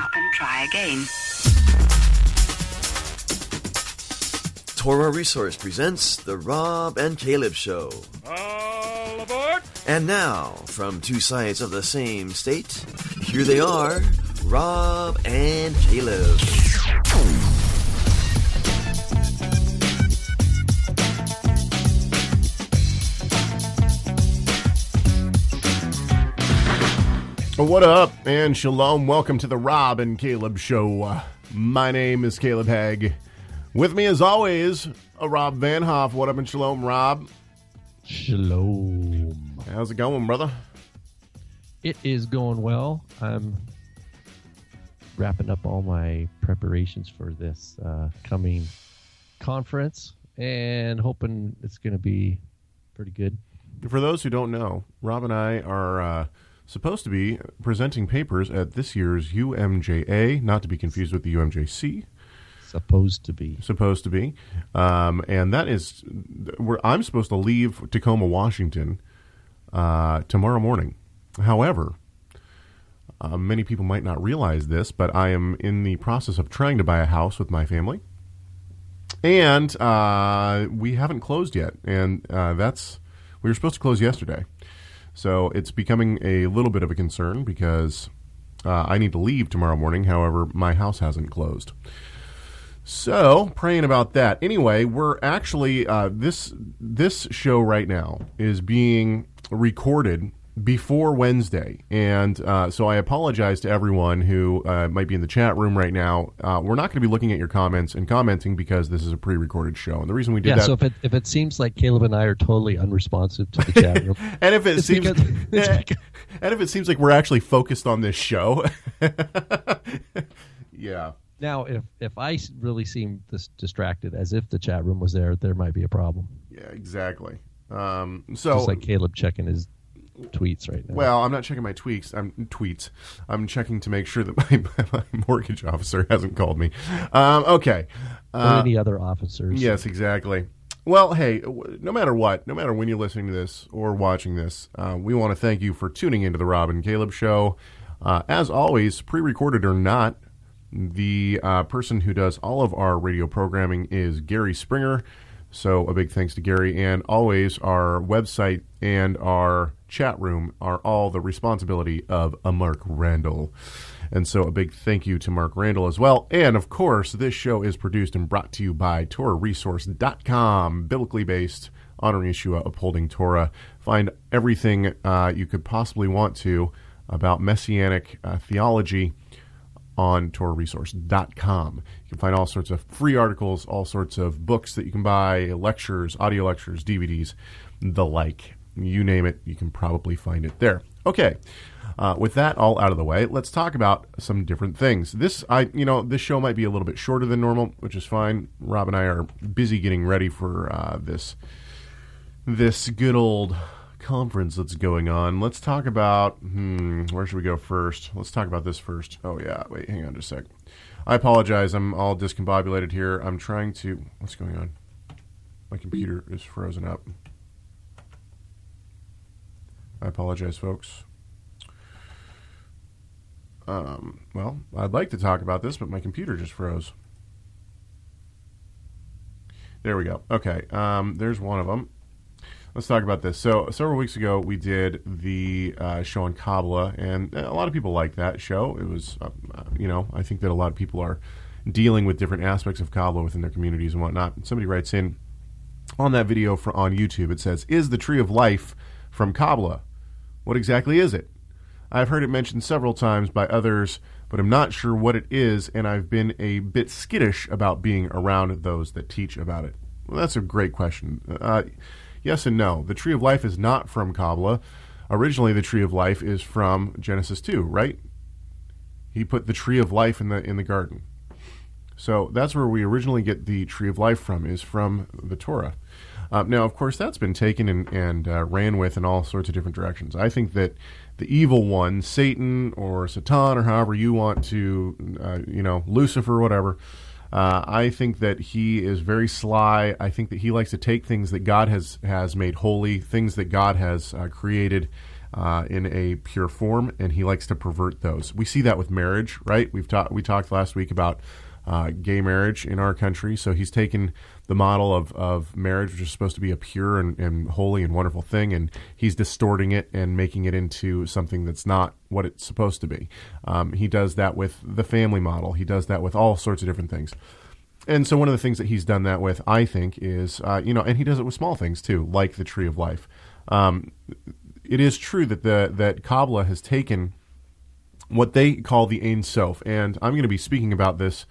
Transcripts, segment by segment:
up and try again. Torah Resource presents The Rob and Caleb Show. All aboard! And now, from two sides of the same state, here they are Rob and Caleb. What up, and shalom. Welcome to the Rob and Caleb Show. Uh, my name is Caleb Hegg. With me, as always, a Rob Vanhoff. What up, and shalom, Rob? Shalom. How's it going, brother? It is going well. I'm wrapping up all my preparations for this uh, coming conference and hoping it's going to be pretty good. For those who don't know, Rob and I are uh, supposed to be presenting papers at this year's UMJA, not to be confused with the UMJC. Supposed to be. supposed to be, um, and that is where I'm supposed to leave Tacoma, Washington, uh, tomorrow morning. However, uh, many people might not realize this, but I am in the process of trying to buy a house with my family, and uh, we haven't closed yet, and uh, that's we were supposed to close yesterday, so it's becoming a little bit of a concern because uh, I need to leave tomorrow morning. However, my house hasn't closed. So praying about that. Anyway, we're actually uh, this this show right now is being recorded before Wednesday, and uh, so I apologize to everyone who uh, might be in the chat room right now. Uh, we're not going to be looking at your comments and commenting because this is a pre-recorded show, and the reason we did Yeah, that. so if it, if it seems like Caleb and I are totally unresponsive to the chat room, and if it seems, because- because- and if it seems like we're actually focused on this show, yeah. now if, if I really seem this distracted as if the chat room was there, there might be a problem. Yeah, exactly. Um, so, Just like Caleb checking his tweets right now. well, I'm not checking my tweets. I'm tweets. I'm checking to make sure that my, my mortgage officer hasn't called me. Um, okay. Uh, any other officers. yes, exactly. Well, hey, no matter what, no matter when you're listening to this or watching this, uh, we want to thank you for tuning into the Rob and Caleb Show. Uh, as always, pre-recorded or not, the uh, person who does all of our radio programming is Gary Springer. So a big thanks to Gary. And always, our website and our chat room are all the responsibility of a Mark Randall. And so a big thank you to Mark Randall as well. And of course, this show is produced and brought to you by TorahResource.com, biblically based, honoring Yeshua, upholding Torah. Find everything uh, you could possibly want to about messianic uh, theology on TorahResource.com. You can find all sorts of free articles, all sorts of books that you can buy, lectures, audio lectures, DVDs, the like. You name it, you can probably find it there. Okay. Uh, with that all out of the way, let's talk about some different things. This, I, you know, this show might be a little bit shorter than normal, which is fine. Rob and I are busy getting ready for uh, this this good old conference that's going on. Let's talk about hmm, where should we go first? Let's talk about this first. Oh yeah, wait, hang on just a sec. I apologize. I'm all discombobulated here. I'm trying to. What's going on? My computer is frozen up. I apologize, folks. Um, well, I'd like to talk about this, but my computer just froze. There we go. Okay, um, there's one of them. Let's talk about this. So, several weeks ago, we did the uh, show on Kabbalah, and a lot of people liked that show. It was, uh, you know, I think that a lot of people are dealing with different aspects of Kabbalah within their communities and whatnot. Somebody writes in on that video for, on YouTube, it says, Is the tree of life from Kabbalah? What exactly is it? I've heard it mentioned several times by others, but I'm not sure what it is, and I've been a bit skittish about being around those that teach about it. Well, that's a great question. Uh, yes and no. The tree of life is not from Kabbalah. Originally, the tree of life is from Genesis 2, right? He put the tree of life in the in the garden. So that's where we originally get the tree of life from, is from the Torah. Um, now, of course, that's been taken and, and uh, ran with in all sorts of different directions. I think that the evil one, Satan or Satan or however you want to, uh, you know, Lucifer, whatever, uh, I think that he is very sly. I think that he likes to take things that God has has made holy, things that God has uh, created, uh, in a pure form, and he likes to pervert those. We see that with marriage, right? We've talked we talked last week about uh, gay marriage in our country. So he's taken the model of, of marriage, which is supposed to be a pure and, and holy and wonderful thing, and he's distorting it and making it into something that's not what it's supposed to be. Um, he does that with the family model. He does that with all sorts of different things. And so one of the things that he's done that with, I think, is uh, you know, and he does it with small things too, like the tree of life. Um, it is true that the that Kabbalah has taken what they call the Ein Sof, and I'm going to be speaking about this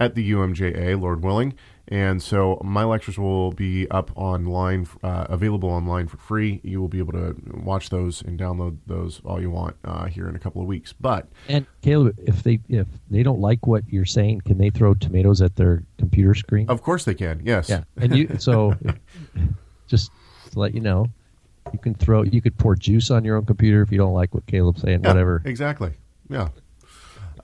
at the UMJA, Lord willing. And so my lectures will be up online, uh, available online for free. You will be able to watch those and download those all you want uh, here in a couple of weeks. But and Caleb, if they if they don't like what you're saying, can they throw tomatoes at their computer screen? Of course they can. Yes. Yeah. And you so just to let you know, you can throw you could pour juice on your own computer if you don't like what Caleb's saying. Yeah, whatever. Exactly. Yeah.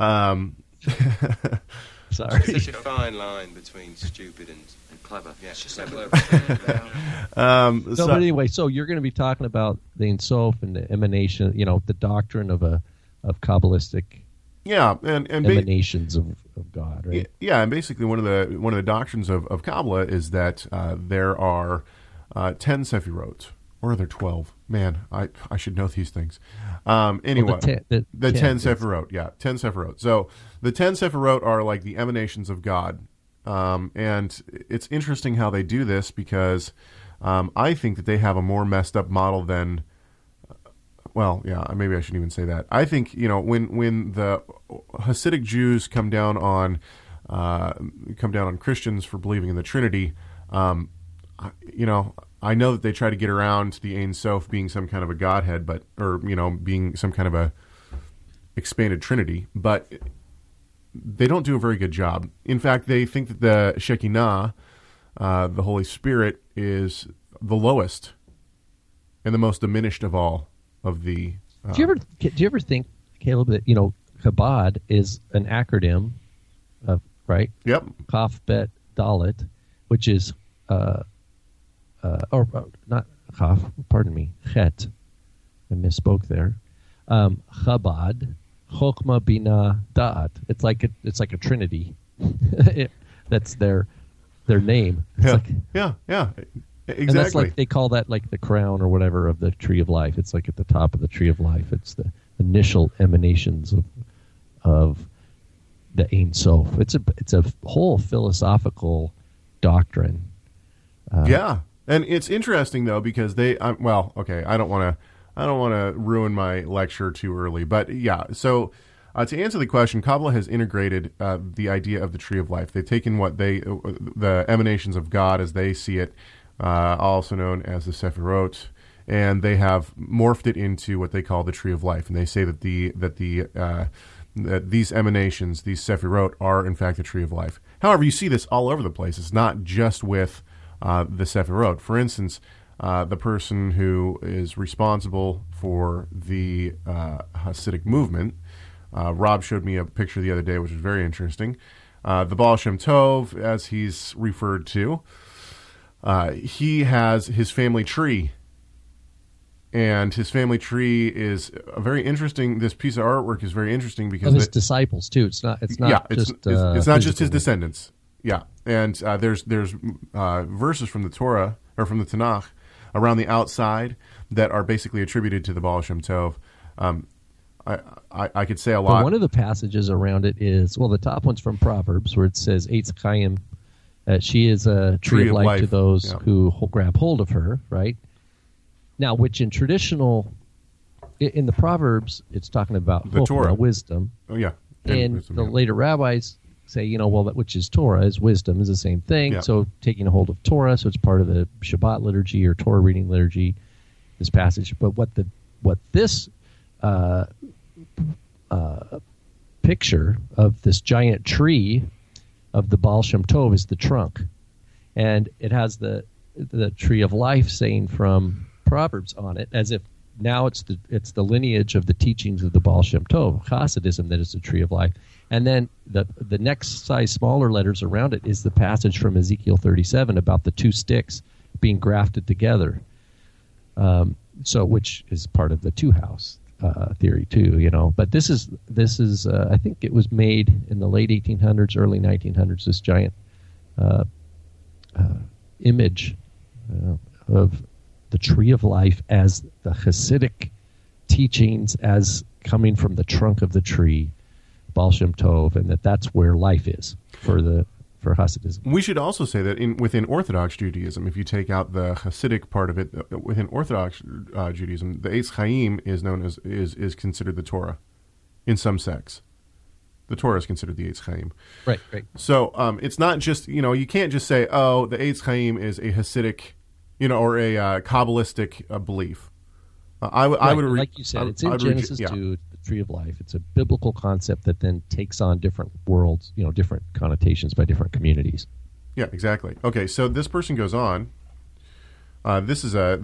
Um, Sorry. Such a fine line between stupid and, And clever. yeah, It's just clever. clever. um, No, so- but anyway, so you're going to be talking about the Ein Sof and the emanation, you know, the doctrine of a of kabbalistic yeah, and and ba- emanations of, of God, right? Yeah, and basically one of the one of the doctrines of, of Kabbalah is that uh, there are uh, ten sefirot, or are there twelve? Man, I I should know these things. Um, anyway, ten- the the ten ten, yes. yeah, ten sefirot. So the ten sefirot are like the emanations of God, um, and it's interesting how they do this because um, I think that they have a more messed up model than well, yeah, maybe I shouldn't even say that. I think you know when when the Hasidic Jews come down on uh, come down on Christians for believing in the Trinity, um, you know, I know that they try to get around the Ain Sof being some kind of a Godhead, but or you know being some kind of a expanded Trinity, but they don't do a very good job. In fact, they think that the Shekinah, uh, the Holy Spirit, is the lowest and the most diminished of all of the. Uh, Do you ever do you ever think, Caleb, that you know Chabad is an acronym of right Yep. Kaf Bet Dalet, which is uh, uh, or uh, not Kaf, pardon me, Chet. I misspoke there. Um, Chabad, Chokma Bina Da'at. It's like a, it's like a trinity. It- that's their their name. It's Yeah. like, yeah. Yeah. Exactly. and that's like they call that like the crown or whatever of the tree of life. It's like at the top of the tree of life. It's the initial emanations of of the Ein Sof. It's a it's a whole philosophical doctrine. Uh, yeah, and it's interesting though because they. i well, okay, I don't want to. I don't want to ruin my lecture too early, but yeah. So uh, to answer the question, Kabbalah has integrated uh, the idea of the tree of life. They've taken what they the emanations of God as they see it, uh, also known as the Sephirot. And they have morphed it into what they call the tree of life, and they say that the that the uh, that these emanations, these Sephirot, are in fact the tree of life. However, you see this all over the place. It's not just with uh, the Sephirot. For instance, uh, the person who is responsible for the uh, Hasidic movement, uh, Rob showed me a picture the other day, which was very interesting. Uh, the Baal Shem Tov, as he's referred to, uh, he has his family tree and his family tree is a very interesting. This piece of artwork is very interesting because Of his it- disciples too. It's not. It's not yeah, it's, just. it's, uh, it's not just his descendants. Yeah, and uh, there's there's uh, verses from the Torah or from the Tanakh around the outside that are basically attributed to the Baal Shem Tov. Um, I, I I could say a But lot. one of the passages around it is well, the top one's from Proverbs where it says, "Eitz Chaim, uh, she is a tree, of life, to those yeah. who ho- grab hold of her." Right now, which in traditional, in the Proverbs, it's talking about The Torah. wisdom, oh, yeah, and wisdom, the yeah. later rabbis say, you know, well, that which is Torah is wisdom is the same thing. Yeah. So taking a hold of Torah, so it's part of the Shabbat liturgy or Torah reading liturgy. This passage, but what the what this uh, uh, picture of this giant tree of the Baal Shem Tov is the trunk, and it has the the tree of life saying from Proverbs on it, as if now it's the it's the lineage of the teachings of the Baal Shem Tov, Hasidism, that is the tree of life. And then the the next size smaller letters around it is the passage from Ezekiel 37 about the two sticks being grafted together. Um, so which is part of the two house uh, theory too, you know. But this is this is uh, I think it was made in the late 1800s, early 1900s. This giant uh, uh, image uh, of the tree of life as the Hasidic teachings as coming from the trunk of the tree, Baal Shem Tov, and that that's where life is for the for Hasidism. We should also say that in within Orthodox Judaism, if you take out the Hasidic part of it, uh, within Orthodox uh, Judaism, the Eitz Chaim is known as is is considered the Torah in some sects. The Torah is considered the Eitz Chaim. Right, right. So um, it's not just you know you can't just say oh the Eitz Chaim is a Hasidic, you know, or a uh, Kabbalistic uh, belief. Uh, I, w- I Right, would re- like you said, I- it's in I'd re- Genesis yeah. 2, the tree of life. It's a biblical concept that then takes on different worlds, you know, different connotations by different communities. Yeah, exactly. Okay, so this person goes on. Uh, this is a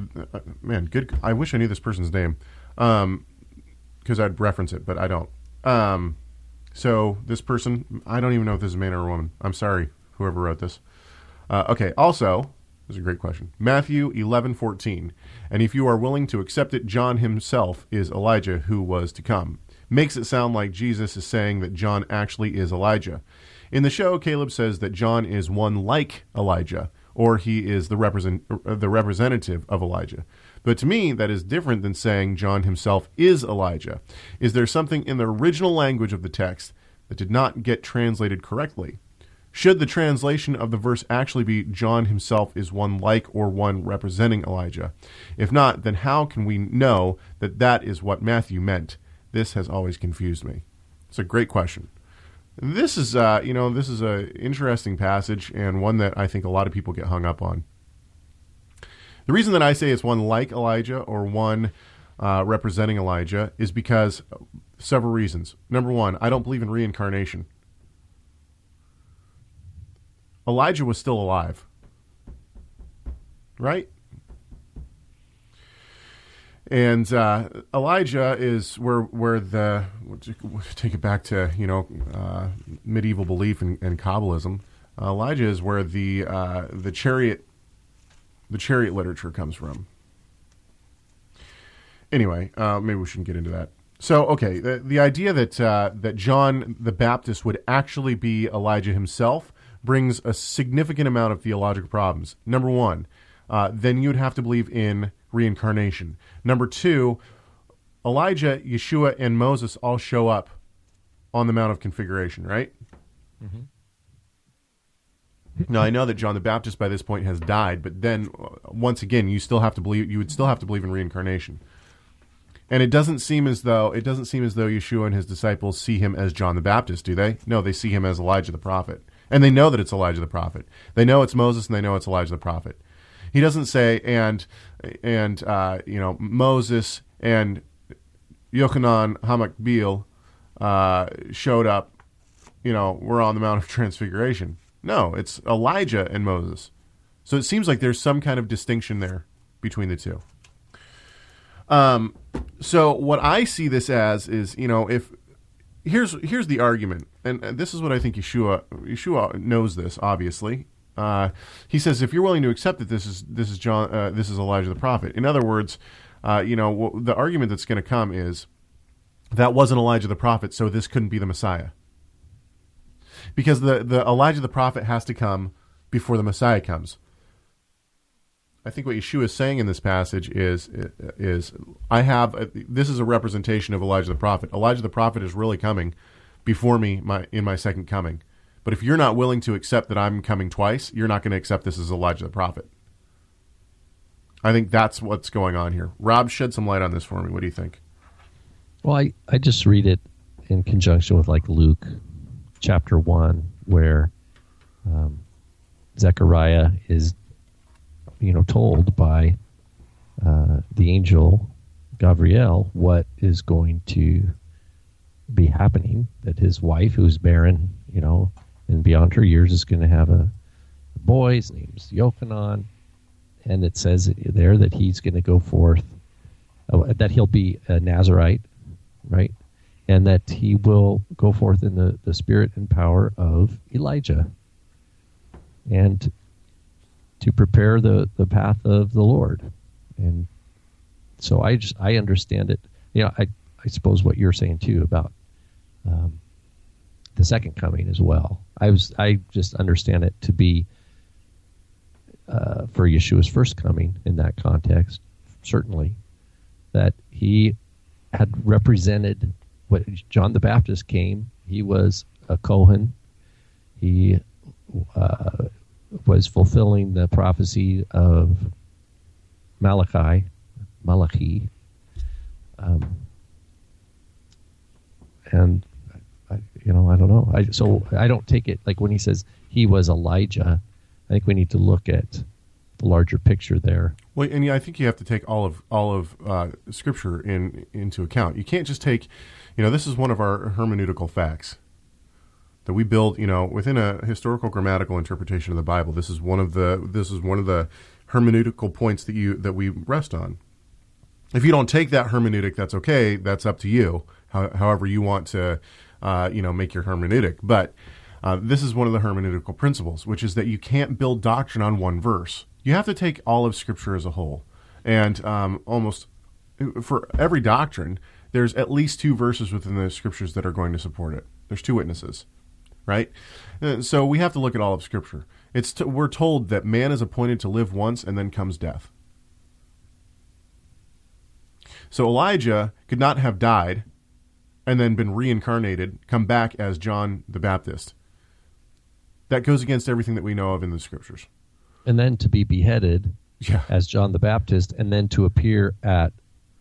man. Good. I wish I knew this person's name, because I'd reference it, but I don't. Um, so this person, I don't even know if this is a man or a woman. I'm sorry, whoever wrote this. Uh, okay. Also, this is a great question. Matthew eleven fourteen, and if you are willing to accept it, John himself is Elijah who was to come. Makes it sound like Jesus is saying that John actually is Elijah. In the show, Caleb says that John is one like Elijah, or he is the represent uh, the representative of Elijah. But to me, that is different than saying John himself is Elijah. Is there something in the original language of the text that did not get translated correctly? Should the translation of the verse actually be John himself is one like or one representing Elijah? If not, then how can we know that that is what Matthew meant? This has always confused me. It's a great question. This is, uh, you know, this is an interesting passage and one that I think a lot of people get hung up on. The reason that I say it's one like Elijah or one uh, representing Elijah is because several reasons. Number one, I don't believe in reincarnation. Elijah was still alive, right? And uh, Elijah is where where the take it back to you know uh, medieval belief and, and Kabbalism. Uh, Elijah is where the uh, the chariot the chariot literature comes from. Anyway, uh, maybe we shouldn't get into that. So, okay, the, the idea that uh, that John the Baptist would actually be Elijah himself brings a significant amount of theological problems. Number one, uh, then you'd have to believe in reincarnation. Number two, Elijah, Yeshua, and Moses all show up on the Mount of Configuration, right? Now I know that John the Baptist by this point has died, but then uh, once again, you still have to believe. You would still have to believe in reincarnation. And it doesn't seem as though it doesn't seem as though Yeshua and his disciples see him as John the Baptist, do they? No, they see him as Elijah the prophet, and they know that it's Elijah the prophet. They know it's Moses, and they know it's Elijah the prophet. He doesn't say and and uh, you know Moses and Yochanan Hamatbil uh, showed up. You know, we're on the Mount of Transfiguration. No, it's Elijah and Moses. So it seems like there's some kind of distinction there between the two. Um, so what I see this as is, you know, if here's here's the argument, and this is what I think Yeshua Yeshua knows this obviously. Uh, he says if you're willing to accept that this is this is John uh, this is Elijah the prophet. In other words, uh, you know, the argument that's going to come is that wasn't Elijah the prophet, so this couldn't be the Messiah. Because the the Elijah the prophet has to come before the Messiah comes. I think what Yeshua is saying in this passage is is I have a, this is a representation of Elijah the prophet. Elijah the prophet is really coming before me my in my second coming. But if you're not willing to accept that I'm coming twice, you're not going to accept this as Elijah the prophet. I think that's what's going on here. Rob, shed some light on this for me. What do you think? Well, I, I just read it in conjunction with like Luke chapter 1, where um, Zechariah is, you know, told by uh, the angel Gabriel what is going to be happening, that his wife, who's barren, you know, and beyond her years, is going to have a boy. His name's Yochanan. And it says there that he's going to go forth, uh, that he'll be a Nazarite, right? And that he will go forth in the, the spirit and power of Elijah. And to prepare the, the path of the Lord. And so I just I understand it. You know, I I suppose what you're saying too about um, the second coming as well. I was I just understand it to be uh, for Yeshua's first coming in that context, certainly that he had represented what John the Baptist came. He was a Kohen. He uh, was fulfilling the prophecy of Malachi, Malachi, um, and I, you know I don't know. I, so I don't take it like when he says he was Elijah. I think we need to look at the larger picture there. Well, and yeah, I think you have to take all of all of uh, Scripture in into account. You can't just take, you know, this is one of our hermeneutical facts that we build. You know, within a historical grammatical interpretation of the Bible, this is one of the this is one of the hermeneutical points that you that we rest on. If you don't take that hermeneutic, that's okay. That's up to you. How, however, you want to, uh, you know, make your hermeneutic. But uh, this is one of the hermeneutical principles, which is that you can't build doctrine on one verse you have to take all of Scripture as a whole, and um, almost for every doctrine, there's at least two verses within the Scriptures that are going to support it. There's two witnesses, right? Uh, so we have to look at all of Scripture. It's t- we're told that man is appointed to live once, and then comes death. So Elijah could not have died and then been reincarnated, come back as John the Baptist. That goes against everything that we know of in the scriptures and then to be beheaded yeah. as John the Baptist, and then to appear at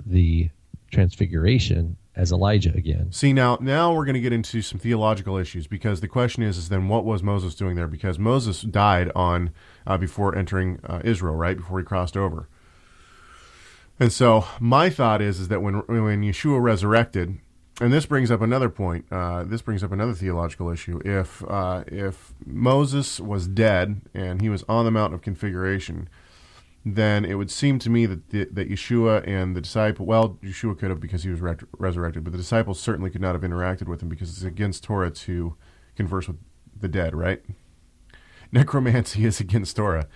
the Transfiguration as Elijah again. See now, now we're going to get into some theological issues because the question is, is then what was Moses doing there? Because Moses died on uh, before entering uh, Israel, right before he crossed over. And so my thought is, is that when when Yeshua resurrected, and this brings up another point. Uh, this brings up another theological issue. If uh, if Moses was dead and he was on the mountain of configuration, then it would seem to me that the, that Yeshua and the disciple, well, Yeshua could have because he was re- resurrected, but the disciples certainly could not have interacted with him because it's against Torah to converse with the dead, right? Necromancy is against Torah.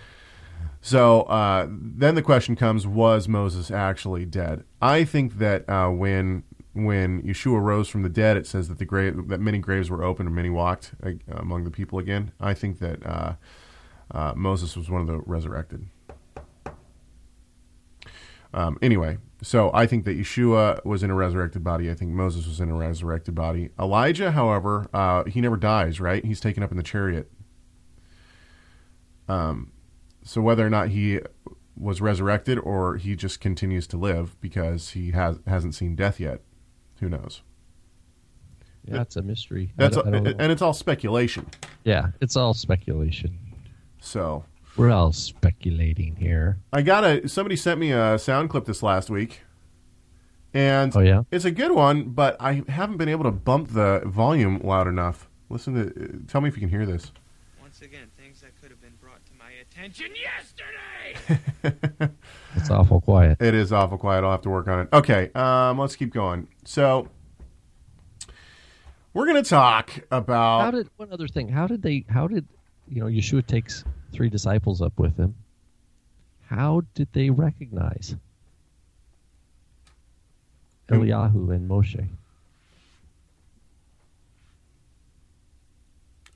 So uh, then the question comes: Was Moses actually dead? I think that uh, when when Yeshua rose from the dead, it says that the grave that many graves were opened and many walked uh, among the people again. I think that uh, uh, Moses was one of the resurrected. Um, anyway, so I think that Yeshua was in a resurrected body. I think Moses was in a resurrected body. Elijah, however, uh, he never dies. Right? He's taken up in the chariot. Um, so whether or not he was resurrected or he just continues to live because he has hasn't seen death yet who knows? Yeah, that's a mystery. That's and it's all speculation. Yeah, it's all speculation. So we're all speculating here. I got a somebody sent me a sound clip this last week, and oh yeah, it's a good one, but I haven't been able to bump the volume loud enough. Listen to, tell me if you can hear this. Once again, things that could have been brought to my attention yesterday. It's awful quiet. It is awful quiet. I'll have to work on it. Okay, um, let's keep going. So we're going to talk about how did one other thing. How did they? How did you know Yeshua takes three disciples up with him? How did they recognize Eliyahu and Moshe?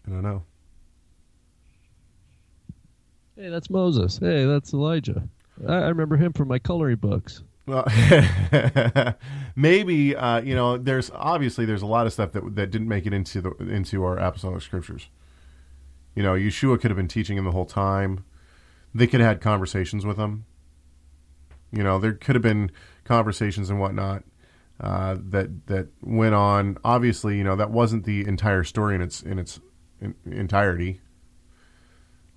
I don't know. Hey, that's Moses. Hey, that's Elijah. I remember him from my coloring books. Well, maybe uh, you know. There's obviously there's a lot of stuff that that didn't make it into the into our apostolic scriptures. You know, Yeshua could have been teaching him the whole time. They could have had conversations with him. You know, there could have been conversations and whatnot uh, that that went on. Obviously, you know that wasn't the entire story in its in its in, entirety.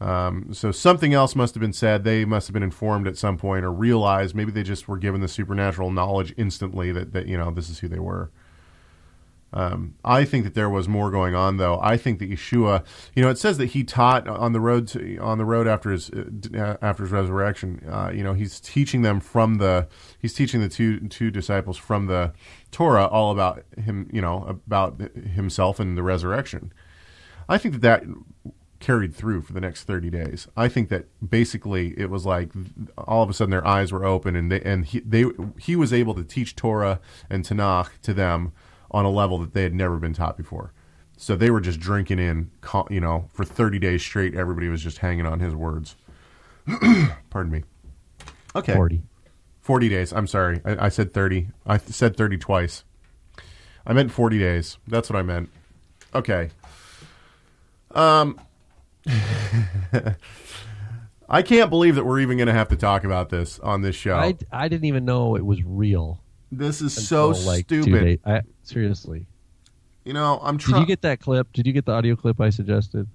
Um, so something else must have been said. They must have been informed at some point or realized maybe they just were given the supernatural knowledge instantly that, that you know this is who they were. Um, I think that there was more going on, though. I think that Yeshua, you know, it says that he taught on the road to, on the road after his uh, after his resurrection. Uh, you know, he's teaching them from the he's teaching the two two disciples from the Torah all about him, you know, about himself and the resurrection. I think that that carried through for the next 30 days. I think that basically it was like all of a sudden their eyes were open and they and he they he was able to teach Torah and Tanakh to them on a level that they had never been taught before. So they were just drinking in, you know, for 30 days straight everybody was just hanging on his words. Pardon me. Okay. 40. 40 days. I'm sorry. I, I said 30. I th- said 30 twice. I meant 40 days. That's what I meant. Okay. Um I can't believe that we're even going to have to talk about this on this show. I, I didn't even know it was real. This is so like, stupid. I, seriously. You know, I'm trying. Did you get that clip? Did you get the audio clip I suggested?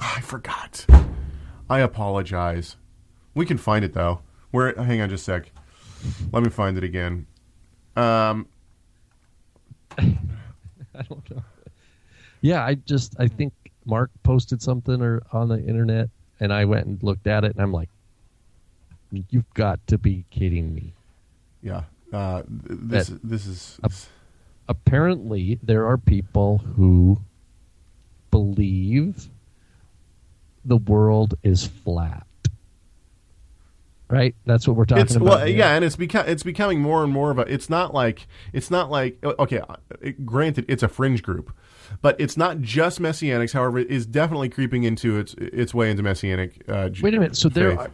I forgot. I apologize. We can find it though. Where hang on just a sec. Let me find it again. Um I don't know. Yeah, I just I think Mark posted something or on the internet, and I went and looked at it, and I'm like, "You've got to be kidding me!" yeah. Uh th- this That- this is Apparently, there are people who believe the world is flat. Right? That's what we're talking it's about. well, here. yeah, and it's become it's becoming more and more of a. It's not like it's not like okay. uh, granted, it's a fringe group, but it's not just messianics. However, it is definitely creeping into its its way into messianic. Uh, Wait a minute. So there are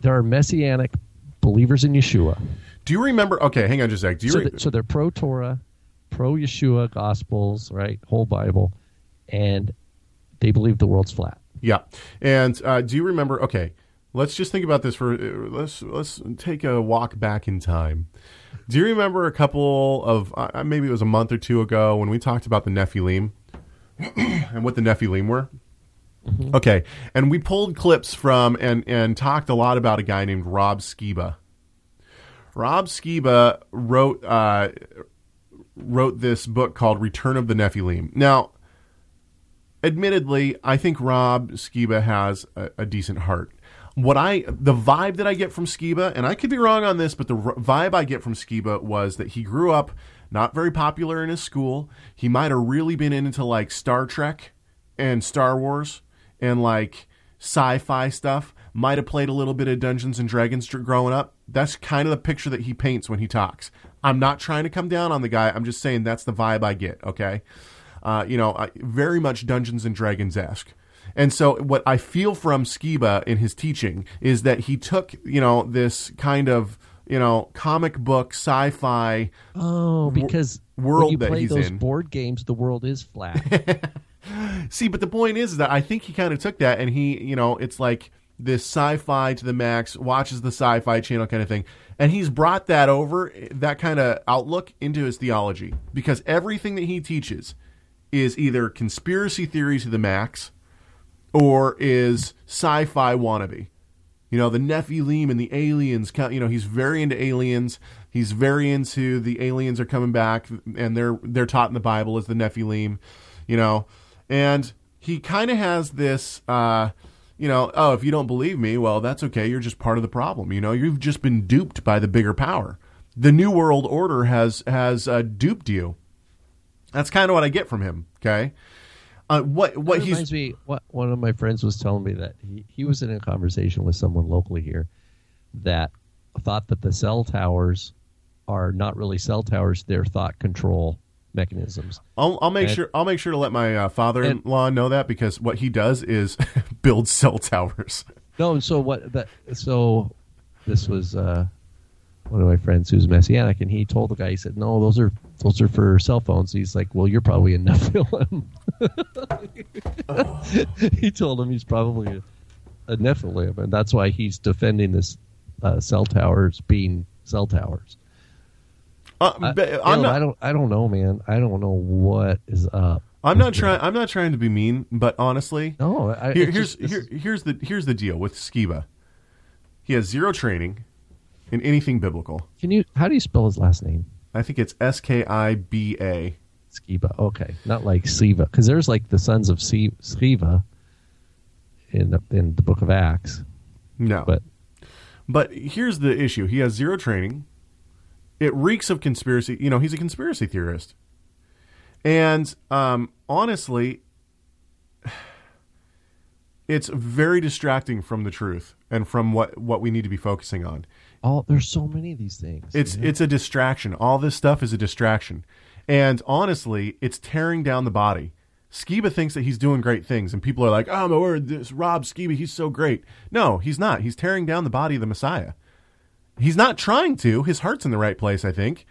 there are messianic believers in Yeshua. Do you remember? Okay, hang on just a sec. Do you so, re- that, so they're pro Torah, pro Yeshua Gospels, right? Whole Bible, and they believe the world's flat. Yeah, and uh, do you remember? Okay, let's just think about this for uh, let's let's take a walk back in time. Do you remember a couple of uh, maybe it was a month or two ago when we talked about the Nephilim and what the Nephilim were? Okay, and we pulled clips from and and talked a lot about a guy named Rob Skiba. Rob Skiba wrote uh, wrote this book called Return of the Nephilim. Now, admittedly, I think Rob Skiba has a, a decent heart. What I the vibe that I get from Skiba, and I could be wrong on this, but the r- vibe I get from Skiba was that he grew up not very popular in his school. He might have really been into like Star Trek and Star Wars and like sci-fi stuff. Might have played a little bit of Dungeons and Dragons growing up. That's kind of the picture that he paints when he talks. I'm not trying to come down on the guy. I'm just saying that's the vibe I get. Okay, uh, you know, I, very much Dungeons and Dragons esque. And so, what I feel from Skiba in his teaching is that he took, you know, this kind of, you know, comic book sci-fi Oh, because world when you that play he's those in. board games, the world is flat. See, but the point is that I think he kind of took that and he, you know, it's like this sci-fi to the max, watches the sci-fi channel kind of thing, and he's brought that over that kind of outlook into his theology because everything that he teaches is either conspiracy theory to the max or is sci-fi wannabe. You know, the Nephilim and the aliens. You know, he's very into aliens. He's very into the aliens are coming back, and they're they're taught in the Bible as the Nephilim. You know, and he kind of has this. Uh, you know, oh, if you don't believe me, well, that's okay. You're just part of the problem. You know, you've just been duped by the bigger power. The New World Order has has uh, duped you. That's kind of what I get from him. Okay, uh, what what he's reminds me. What one of my friends was telling me that he, he was in a conversation with someone locally here that thought that the cell towers are not really cell towers; they're thought control mechanisms. I'll, I'll make And- sure I'll make sure to let my uh, father-in-law know that because what he does is build cell towers. No, and so what? That so this was uh, one of my friends who's messianic, and he told the guy, he said, "No, those are those are for cell phones." He's like, "Well, you're probably a Nephilim." he told him he's probably a, a Nephilim, and that's why he's defending this uh, cell towers being cell towers. Uh, I, Caleb, not. I don't. I don't know, man. I don't know what is up. I'm not trying. I'm not trying to be mean, but honestly, No, I, here, here's just- here, here's the here's the deal with Skiba. He has zero training in anything biblical. Can you? How do you spell his last name? I think it's S K I B A. Skiba. Okay, not like Sceva, because there's like the sons of Sceva in the, in the Book of Acts. No, But But here's the issue: he has zero training. It reeks of conspiracy. You know, he's a conspiracy theorist. And um, honestly, it's very distracting from the truth and from what what we need to be focusing on. All there's so many of these things. It's you know? it's a distraction. All this stuff is a distraction, and honestly, it's tearing down the body. Skiba thinks that he's doing great things, and people are like, "Oh my word, this Rob Skiba, he's so great." No, he's not. He's tearing down the body of the Messiah. He's not trying to. His heart's in the right place, I think.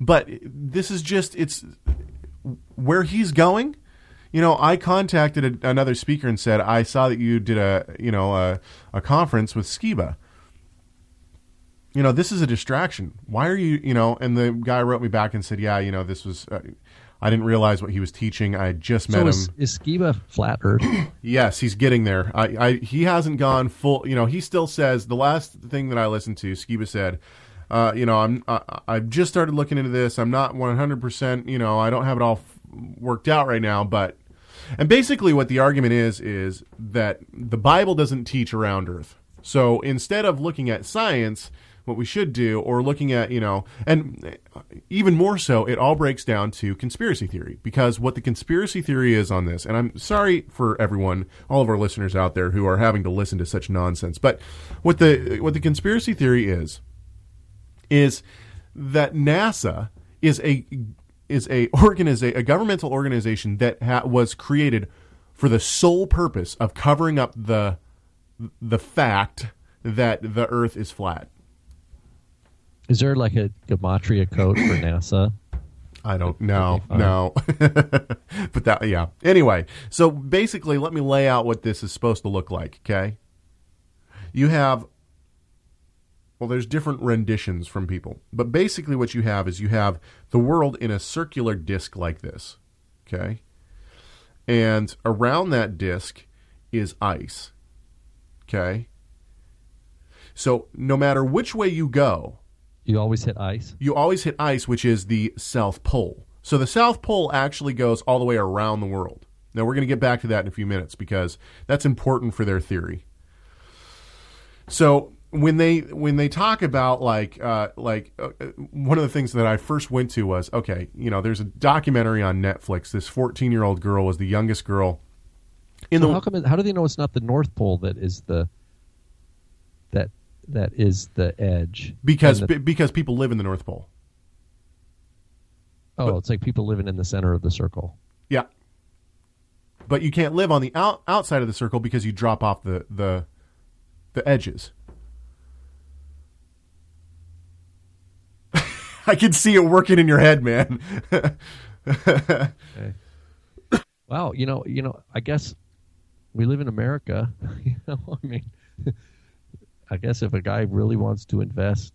But this is just it's where he's going. You know, I contacted a, another speaker and said, "I saw that you did a you know a, a conference with Skiba." you know, this is a distraction. Why are you, you know? And the guy wrote me back and said, yeah, you know, this was, uh, I didn't realize what he was teaching. I had just met so him. is, is Skiba flat Earth? Yes, he's getting there. I, I, he hasn't gone full. You know, he still says the last thing that I listened to, Skiba said, uh, you know, I'm, I, I've just started looking into this. I'm not 100. percent You know, I don't have it all f- worked out right now, but. And basically, what the argument is is that the Bible doesn't teach around Earth. So instead of looking at science, what we should do, or looking at, you know, and even more so, it all breaks down to conspiracy theory. Because what the conspiracy theory is on this, and I'm sorry for everyone, all of our listeners out there who are having to listen to such nonsense, but what the what the conspiracy theory is, is that NASA is a is a organiza- a governmental organization that ha- was created for the sole purpose of covering up the the fact that the Earth is flat. Is there like a gematria code for NASA? I don't know. No. but that yeah. Anyway, so basically let me lay out what this is supposed to look like, okay? You have well there's different renditions from people. But basically what you have is you have the world in a circular disc like this, okay? And around that disc is ice. Okay? So no matter which way you go, You always hit ice. you always hit ice, which is the South Pole. So the South Pole actually goes all the way around the world. Now we're going to get back to that in a few minutes because that's important for their theory. So when they when they talk about like uh, like uh, uh, one of the things that I first went to was okay, you know, there's a documentary on Netflix. This 14 year old girl was the youngest girl in So the how come? It, how do they know it's not the North Pole that is the that that is the edge? because the- be- because people live in the North Pole. oh, it's like people living in the center of the circle. Yeah. But you can't live on the out, outside of the circle because you drop off the the the edges. I can see it working in your head, man. Wow, you know, you know, I guess we live in America. You know, I mean, I guess if a guy really wants to invest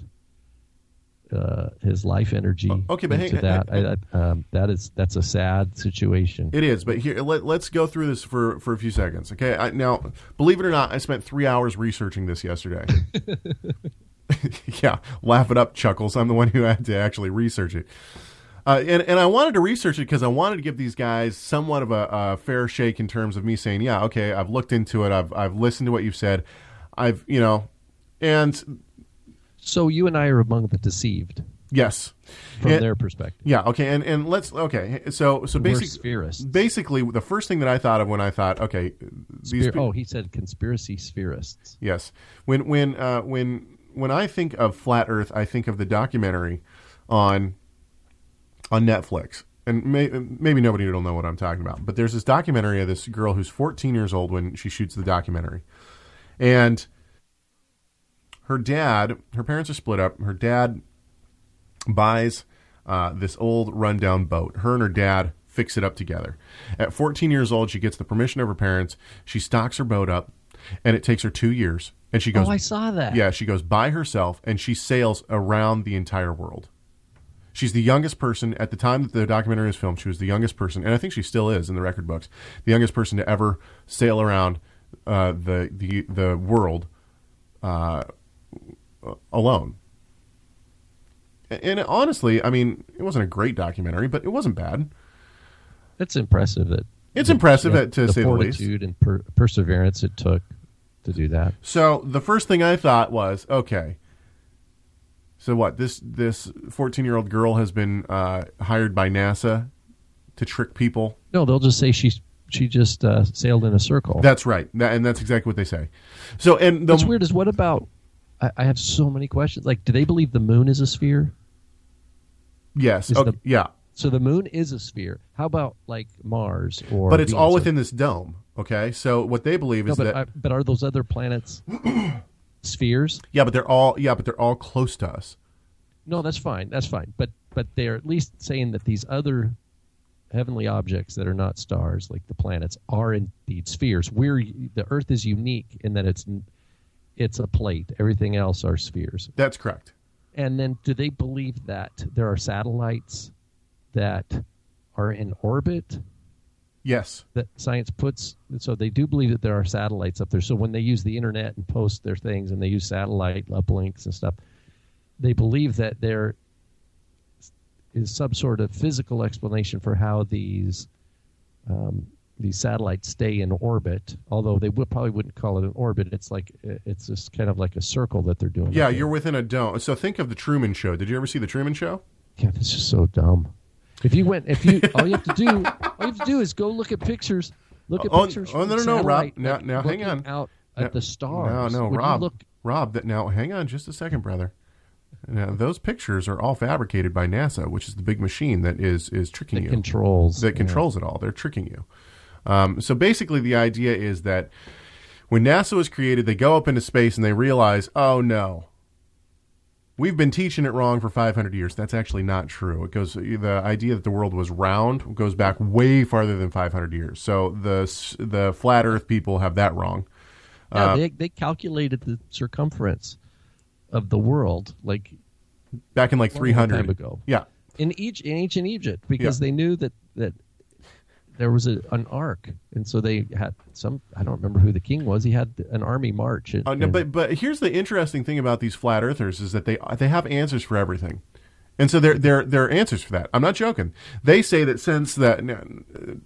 uh, his life energy Oh, okay, but into hang- that, hang- I, I, um, that is that's a sad situation. it is, but here let, let's go through this for for a few seconds, okay? I, now, believe it or not, I spent three hours researching this yesterday. yeah, laugh it up, chuckles. I'm the one who had to actually research it. Uh, and, and I wanted to research it because I wanted to give these guys somewhat of a, a fair shake in terms of me saying, yeah, okay, I've looked into it, I've I've listened to what you've said, I've you know, and So you and I are among the deceived yes, from And- their perspective. yeah, okay, and and let's okay, so so basically, basically the first thing that I thought of when I thought, okay, these Spher- pe- oh, he said conspiracy spherists. Yes. When when uh, when when I think of flat Earth, I think of the documentary on on Netflix. And may, maybe nobody will know what I'm talking about. But there's this documentary of this girl who's 14 years old when she shoots the documentary, and her dad, her parents are split up. Her dad buys uh, this old rundown boat. Her and her dad fix it up together. At 14 years old, she gets the permission of her parents. She stocks her boat up, and it takes her two years. And she goes, oh, I saw that. yeah, she goes by herself, and she sails around the entire world. She's the youngest person at the time that the documentary was filmed. She was the youngest person, and I think she still is in the record books, the youngest person to ever sail around uh, the the the world uh, alone. And honestly, I mean, it wasn't a great documentary, but it wasn't bad. It's impressive that It's impressive, uh, to the say the least. fortitude and per- perseverance it took to do that. So the first thing I thought was, okay, so what? This this fourteen year old girl has been uh, hired by NASA to trick people. No, they'll just say she she just uh, sailed in a circle. That's right, That- and that's exactly what they say. So, and the What's weird is what about? I, I have so many questions. Like, do they believe the moon is a sphere? yes, Is okay, the- yeah, So the moon is a sphere. How about like Mars or? but it's all Venus? within this dome. Okay, so what they believe No, is but that I, but are those other planets spheres? yeah, but they're all yeah, but they're all close to us. No, that's fine. That's fine. But but they're at least saying that these other heavenly objects that are not stars, like the planets, are indeed spheres. We're the Earth is unique in that it's it's a plate. Everything else are spheres. That's correct. And then, do they believe that there are satellites that are in orbit Yes, that science puts? So they do believe that there are satellites up there. So when they use the internet and post their things, and they use satellite uplinks and stuff, they believe that there is some sort of physical explanation for how these um, these satellites stay in orbit. Although they would probably wouldn't call it an orbit. It's like it's just kind of like a circle that they're doing. yeah, there. you're within a dome. So think of the Truman Show. Did you ever see the Truman Show? Yeah, this is so dumb. If you went, if you, all you have to do, all you have to do is go look at pictures. Look at Oh, pictures. oh, no, no, no, Rob. Now- now, hang on. Out No, at the stars. No, no, Rob. Look, Rob, that now hang on just a second, brother. Now, those pictures are all fabricated by NASA, which is the big machine that is is tricking you. controls. that controls it all. They're tricking you. Um, so basically, the idea is that when NASA was created, they go up into space and they realize, oh no, we've been teaching it wrong for 500 years. That's actually not true. It goes the idea that the world was round goes back way farther than 500 years. So the the flat Earth people have that wrong. Yeah, Uh, they they calculated the circumference of the world like Back in like 300 ago. Yeah. in each in ancient Egypt because Yeah. they knew that that there was a, an ark, and so they had some. I don't remember who the king was. He had an army march. And, Uh, no, and- but but here's the interesting thing about these flat earthers is that they they have answers for everything, and so there there there are answers for that. I'm not joking. They say that since that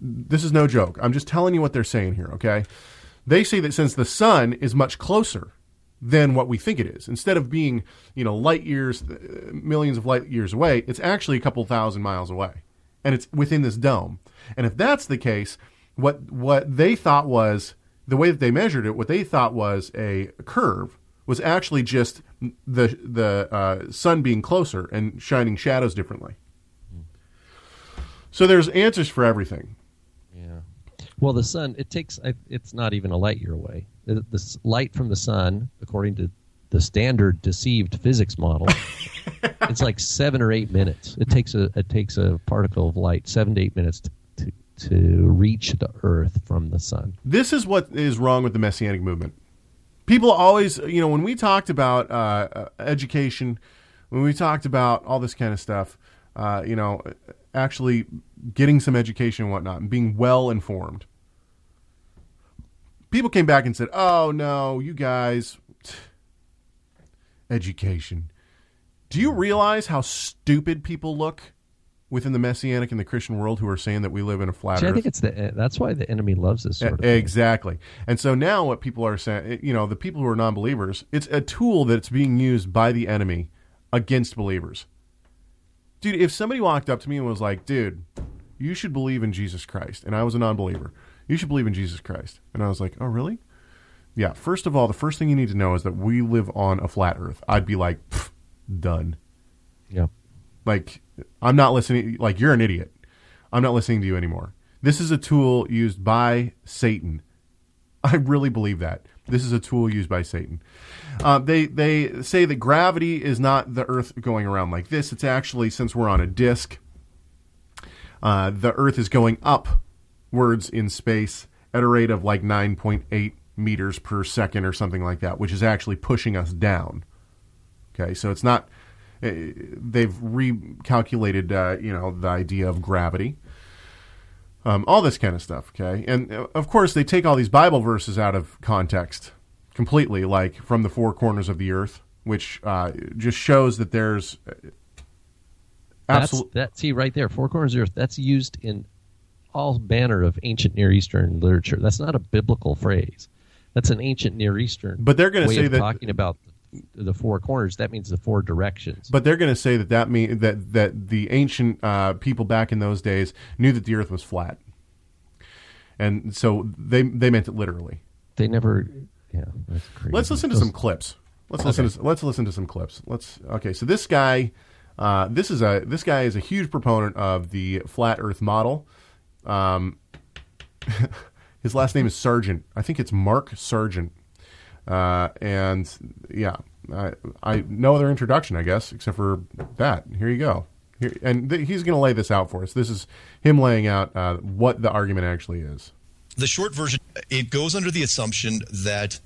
this is no joke. I'm just telling you what they're saying here. Okay, they say that since the sun is much closer than what we think it is, instead of being you know light years, uh, millions of light years away, it's actually a couple thousand miles away, and it's within this dome. And if that's the case, what what they thought was the way that they measured it, what they thought was a curve was actually just the the uh, sun being closer and shining shadows differently. So there's answers for everything. Yeah. Well, the sun it takes it's not even a light year away. The, the light from the sun, according to the standard deceived physics model, it's like seven or eight minutes. It takes a it takes a particle of light seven to eight minutes to to, reach the Earth from the sun. This is what is wrong with the messianic movement. People always, you know, when we talked about uh, uh, education, when we talked about all this kind of stuff, uh, you know, actually getting some education and whatnot and being well informed, people came back and said, "Oh no, you guys, education. Do you realize how stupid people look within the messianic and the Christian world who are saying that we live in a flat earth? I think it's the eh, that's why the enemy loves this sort of thing. Exactly. And so now what people are saying, eh, you know, the people who are non-believers, it's a tool that's being used by the enemy against believers. Dude, if somebody walked up to me and was like, "Dude, you should believe in Jesus Christ," and I was a non-believer, you should believe in Jesus Christ, and I was like, "Oh, really?" Yeah. First of all, the first thing you need to know is that we live on a flat Earth. I'd be like, "Pfft, done. Yeah. Like, I'm not listening. Like, you're an idiot. I'm not listening to you anymore. This is a tool used by Satan. I really believe that. This is a tool used by Satan. Uh, they they say that gravity is not the Earth going around like this. It's actually since we're on a disk, uh, the Earth is going upwards in space at a rate of like 9.8 meters per second or something like that, which is actually pushing us down. Okay, so it's not. Uh, they've recalculated, uh, you know, the idea of gravity, um, all this kind of stuff. Okay, and uh, of course they take all these Bible verses out of context completely, like from the four corners of the earth, which uh, just shows that there's That's absolute. that. See right there, four corners of the earth. That's used in all manner of ancient Near Eastern literature. That's not a biblical phrase. That's an ancient Near Eastern. But they're gonna say of that- talking about the four corners. That means the four directions. But they're going to say that that mean that that the ancient uh, people back in those days knew that the Earth was flat, and so they they meant it literally. They never. Yeah, that's crazy. Let's listen to some clips. Let's listen. To, let's listen to some clips. Let's. Okay, so this guy, uh, this is a this guy is a huge proponent of the flat Earth model. Um, his last name is Sargent. I think it's Mark Sargent. Uh, and yeah, I, I no other introduction, I guess, except for that. Here you go. Here, and th- he's going to lay this out for us. This is him laying out uh, what the argument actually is. the short version it goes under the assumption that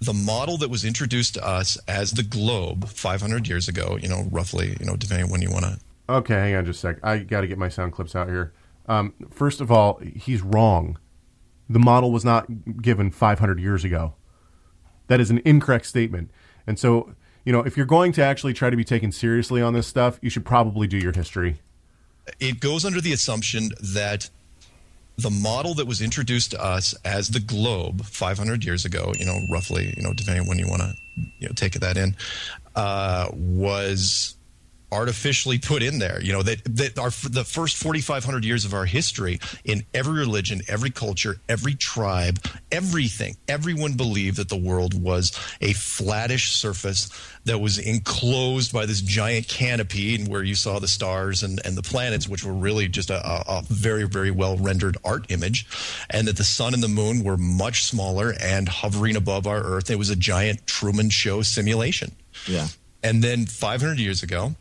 the model that was introduced to us as the globe 500 years ago you know roughly you know depending on when you want to Okay, hang on just a sec. I got to get my sound clips out here. Um, first of all, he's wrong. The model was not given 500 years ago. That is an incorrect statement. And so, you know, if you're going to actually try to be taken seriously on this stuff, you should probably do your history. it goes under the assumption that the model that was introduced to us as the globe 500 years ago, you know, roughly, you know, depending on when you want to, you know, take that in, uh, was artificially put in there. You know that that our the first 4,500 years of our history in every religion, every culture, every tribe, everything, everyone believed that the world was a flattish surface that was enclosed by this giant canopy, and where you saw the stars and, and the planets, which were really just a, a, a very very well rendered art image, and that the sun and the moon were much smaller and hovering above our Earth. It was a giant Truman Show simulation. Yeah. And then 500 years ago,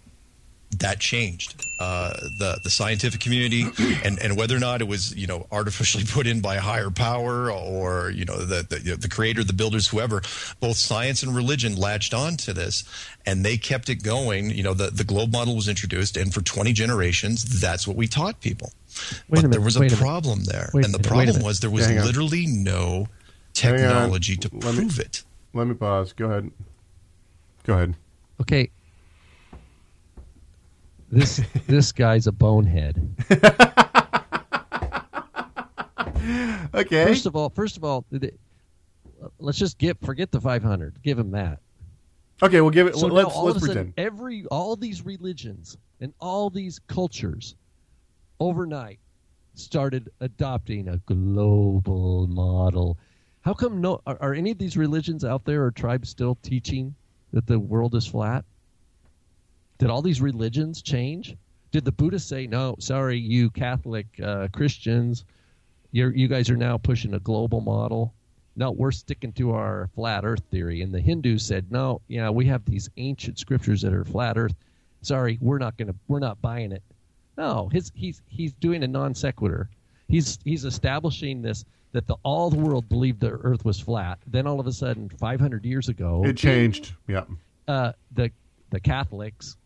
that changed. Uh, the the scientific community, and, and whether or not it was you know artificially put in by a higher power or you know the the, you know, the creator, the builders, whoever, both science and religion latched on to this, and they kept it going. You know the the globe model was introduced, and for 20 generations, that's what we taught people. Wait but minute, there was a wait a minute. problem there, Wait and the minute, problem was there was Hang on. literally no technology to Let me- prove it. Let me pause. Go ahead. Go ahead. Okay. This this guy's a bonehead. Okay. First of all, first of all, let's just get forget the 500. Give him that. okay, we'll give it. So let's all let's a sudden, every all these religions and all these cultures overnight started adopting a global model. How come no are, are any of these religions out there or tribes still teaching that the world is flat? Did all these religions change? Did the Buddhists say no? Sorry, you Catholic uh, Christians, you're, you guys are now pushing a global model. No, we're sticking to our flat Earth theory. And the Hindus said, no, yeah, we have these ancient scriptures that are flat Earth. Sorry, we're not gonna, we're not buying it. No, his, he's he's doing a non sequitur. He's he's establishing this that the all the world believed the Earth was flat. Then all of a sudden, 500 years ago, It changed. Yeah. uh, the the Catholics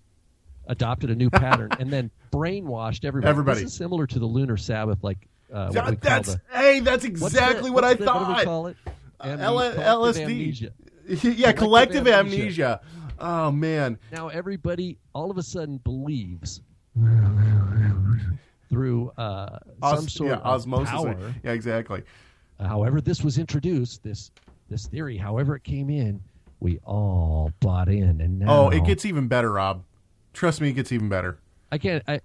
adopted a new pattern and then brainwashed everybody. Everybody. This is similar to the lunar Sabbath, like uh, what we call that's the hey, that's exactly what I thought. What do we call it? Amne- L- LSD. amnesia. yeah, collective, Collective amnesia. amnesia. Oh man. Now everybody all of a sudden believes through uh, Os- some sort yeah, of osmosis. power. Yeah, exactly. However, this was introduced, this this theory, however it came in, we all bought in, and now Oh, it gets even better, Rob. Trust me, it gets even better. I can't. I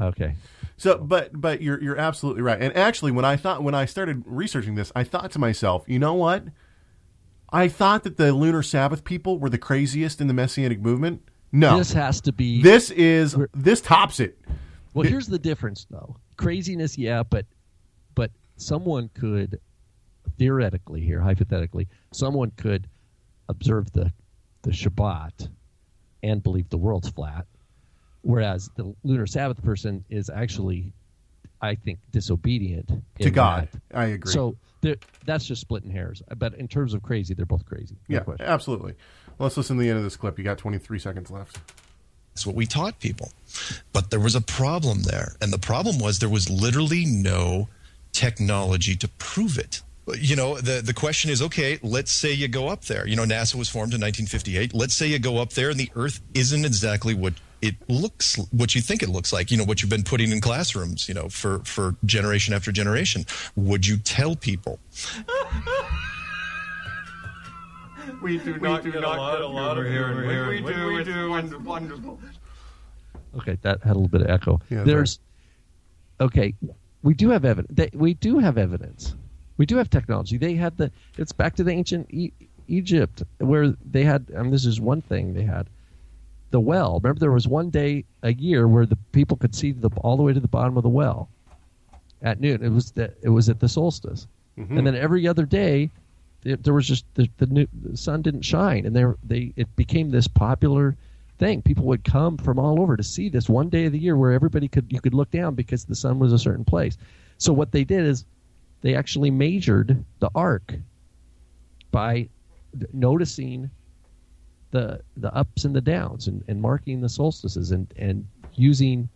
okay. So, but but you're you're absolutely right. And actually, when I thought when I started researching this, I thought to myself, you know what? I thought that the lunar Sabbath people were the craziest in the messianic movement. No, This has to be this is this tops it. Well, here's the difference, though. Craziness, yeah, but but someone could theoretically here, hypothetically, someone could observe the the Shabbat and believe the world's flat, whereas the lunar Sabbath person is actually, I think, disobedient To God, that. I agree. So that's just splitting hairs. But in terms of crazy, they're both crazy. No yeah, question. absolutely. Let's listen to the end of this clip. You got 23 seconds left. That's what we taught people. But there was a problem there. And the problem was there was literally no technology to prove it. You know, the, the question is okay, let's say you go up there. You know, NASA was formed in 1958. Let's say you go up there and the Earth isn't exactly what it looks, what you think it looks like, you know, what you've been putting in classrooms, you know, for, for generation after generation. Would you tell people? We do not get a lot, a lot of humor here. We do. It's wonderful. wonderful. Okay, that had a little bit of echo. Yeah, There's okay. we do have evidence. We do have evidence. We do have technology. They had the. It's back to the ancient e- Egypt where they had. I mean, this is one thing they had. The well. Remember, there was one day a year where the people could see the all the way to the bottom of the well at noon. It was the, it was at the solstice, Mm-hmm. and then every other day it, there was just the the, new, the sun didn't shine, and there they it became this popular thing. People would come from all over to see this one day of the year where everybody could you could look down because the sun was a certain place. So what they did is they actually measured the arc by noticing the the ups and the downs and, and marking the solstices and and using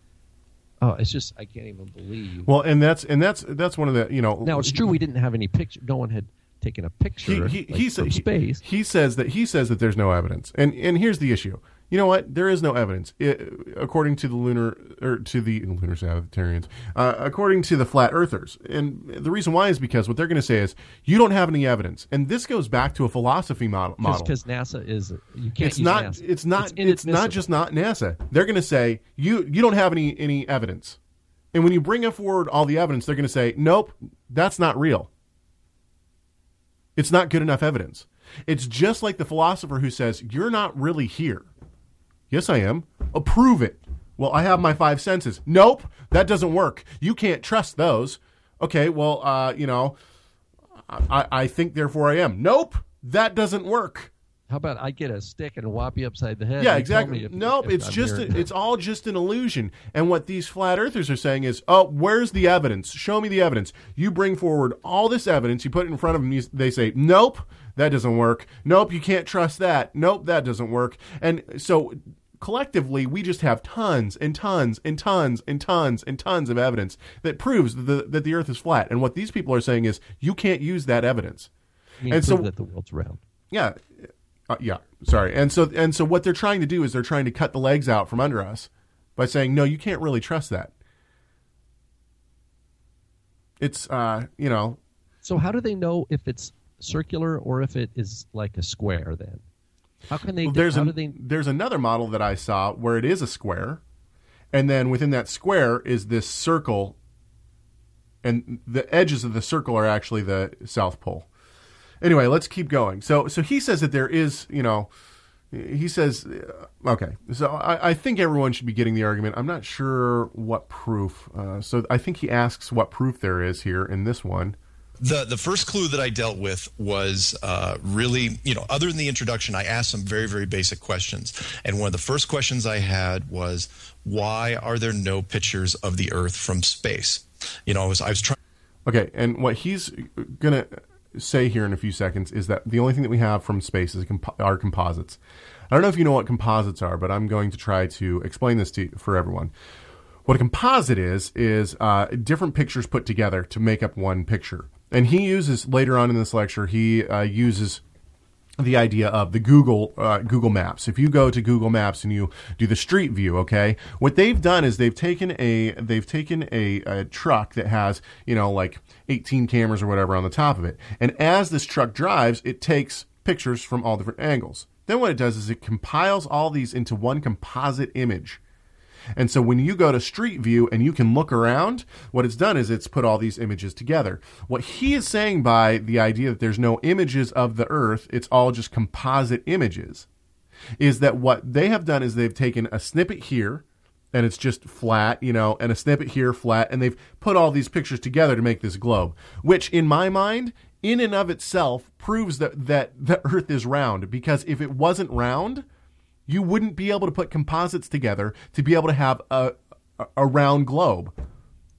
oh it's just I can't even believe Well, and that's and that's that's one of the you know. now it's true we didn't have any picture no one had taken a picture he, he, like, he, sa- from he- space he says that he says that there's no evidence, and and here's the issue. You know what? There is no evidence, I according to the lunar or to the lunar Sabbatarians, uh, according to the flat earthers. And the reason why is because what they're going to say is you don't have any evidence, and this goes back to a philosophy model. because NASA is you can't it's not NASA. it's not it's, inadmissible. not just not NASA. They're going to say you you don't have any any evidence. And when you bring up forward all the evidence, they're going to say, "Nope, that's not real. It's not good enough evidence." It's just like the philosopher who says, "You're not really here." Yes, I am. Approve it. Well, I have my five senses. Nope, that doesn't work. You can't trust those. Okay, well, uh, you know, I, I think therefore I am. Nope, that doesn't work. how about I get a stick and whop you upside the head Yeah, exactly. if- nope, if it's I'm just a, it's all just an illusion. And what these flat earthers are saying is, "Oh, where's the evidence? Show me the evidence." You bring forward all this evidence, you put it in front of them, you, they say, "Nope, that doesn't work. Nope, you can't trust that. Nope, that doesn't work." And so collectively, we just have tons and tons and tons and tons and tons of evidence that proves that the, that the earth is flat. And what these people are saying is, you can't use that evidence. And so- that the world's round Yeah, uh, yeah. Sorry. And so and so what they're trying to do is they're trying to cut the legs out from under us by saying no, you can't really trust that. It's uh, you know, So how do they know if it's circular or if it is like a square? Then how can they? well, there's an, they? there's another model that I saw where it is a square, and then within that square is this circle, and the edges of the circle are actually the South Pole. Anyway, let's keep going. So so he says that there is you know. He says, uh, okay, so I, I think everyone should be getting the argument. I'm not sure what proof. Uh, so I think he asks what proof there is here in this one. The the first clue that I dealt with was uh, really, you know, other than the introduction, I asked some very very basic questions, and one of the first questions I had was, why are there no pictures of the Earth from space? You know, I was I was trying. Okay, and what he's to say here in a few seconds is that the only thing that we have from space is comp- are composites. I don't know if you know what composites are, but I'm going to try to explain this to for everyone. What a composite is is uh, different pictures put together to make up one picture. And he uses later on in this lecture, he uh, uses the idea of the Google uh, Google Maps. If you go to Google Maps and you do the street view, okay, what they've done is they've taken a they've taken a, a truck that has you know like 18 cameras or whatever on the top of it, and as this truck drives, it takes pictures from all different angles. Then what it does is it compiles all these into one composite image. And so when you go to Street View and you can look around, what it's done is it's put all these images together. What he is saying by the idea that there's no images of the Earth, it's all just composite images, is that what they have done is they've taken a snippet here and it's just flat, you know, and a snippet here flat, and they've put all these pictures together to make this globe, which in my mind, in and of itself, proves that, that the Earth is round. Because if it wasn't round, you wouldn't be able to put composites together to be able to have a, a, round globe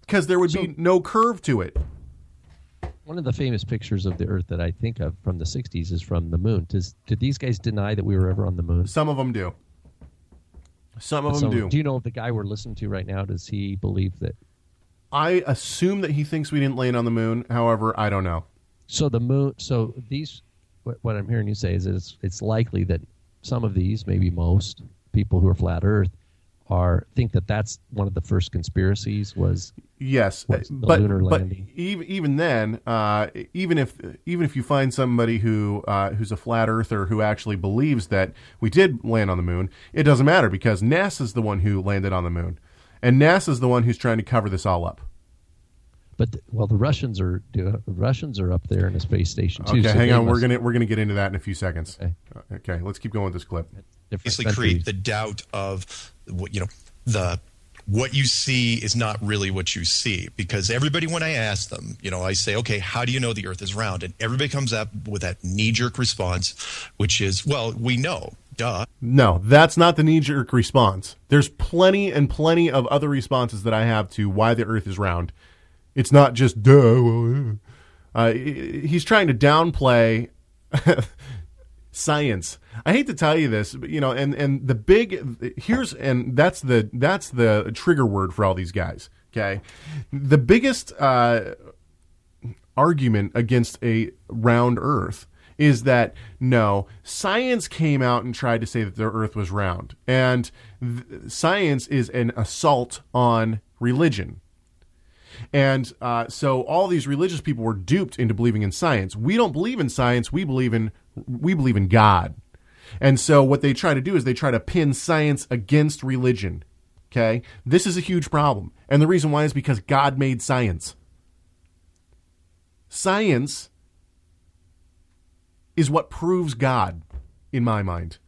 because there would be no curve to it. One of the famous pictures of the Earth that I think of from the '60s is from the Moon. Does did these guys deny that we were ever on the Moon? Some of them do. Some of So, them do. Do you know if the guy we're listening to right now does he believe that? I assume that he thinks we didn't land on the moon. However, I don't know. So the moon. So these, what, what I'm hearing you say is it's it's likely that some of these, maybe most people who are flat Earth, are think that that's one of the first conspiracies was Yes, the but lunar but landing? even even then, uh, even if even if you find somebody who uh, who's a flat earther who actually believes that we did land on the moon, it doesn't matter because NASA's the one who landed on the moon, and NASA's the one who's trying to cover this all up. But the, well, the Russians are the Russians are up there in the space station too. Okay, so hang they on. We're gonna we're gonna get into that in a few seconds. Okay. Uh, Okay, let's keep going with this clip. different basically create the doubt of what you know the what you see is not really what you see because everybody when i ask them you know i say okay how do you know the earth is round and everybody comes up with that knee-jerk response which is well we know duh No, that's not the knee jerk response. There's plenty and plenty of other responses that I have to why the Earth is round. It's not just duh. uh, Uh, he's trying to downplay science. I hate to tell you this, but you know, and and the big here's and that's the that's the trigger word for all these guys. Okay, the biggest uh, argument against a round Earth is that no, science came out and tried to say that the Earth was round, and th- science is an assault on religion. And uh, so all these religious people were duped into believing in science. We don't believe in science. We believe in we believe in God. And so what they try to do is they try to pin science against religion. Okay? This is a huge problem. And the reason why is because God made science. Science is what proves God in my mind.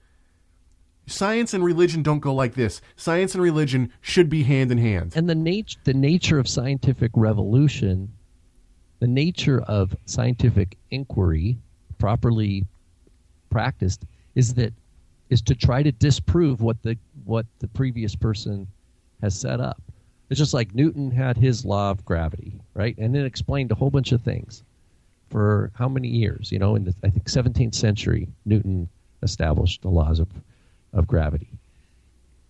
Science and religion don't go like this. Science and religion should be hand in hand. and the nat- the nature of scientific revolution, the nature of scientific inquiry, properly practiced, is that is to try to disprove what the what the previous person has set up. It's just like Newton had his law of gravity, right? And it explained a whole bunch of things for how many years? You know, in the I think 17th century, Newton established the laws of of gravity.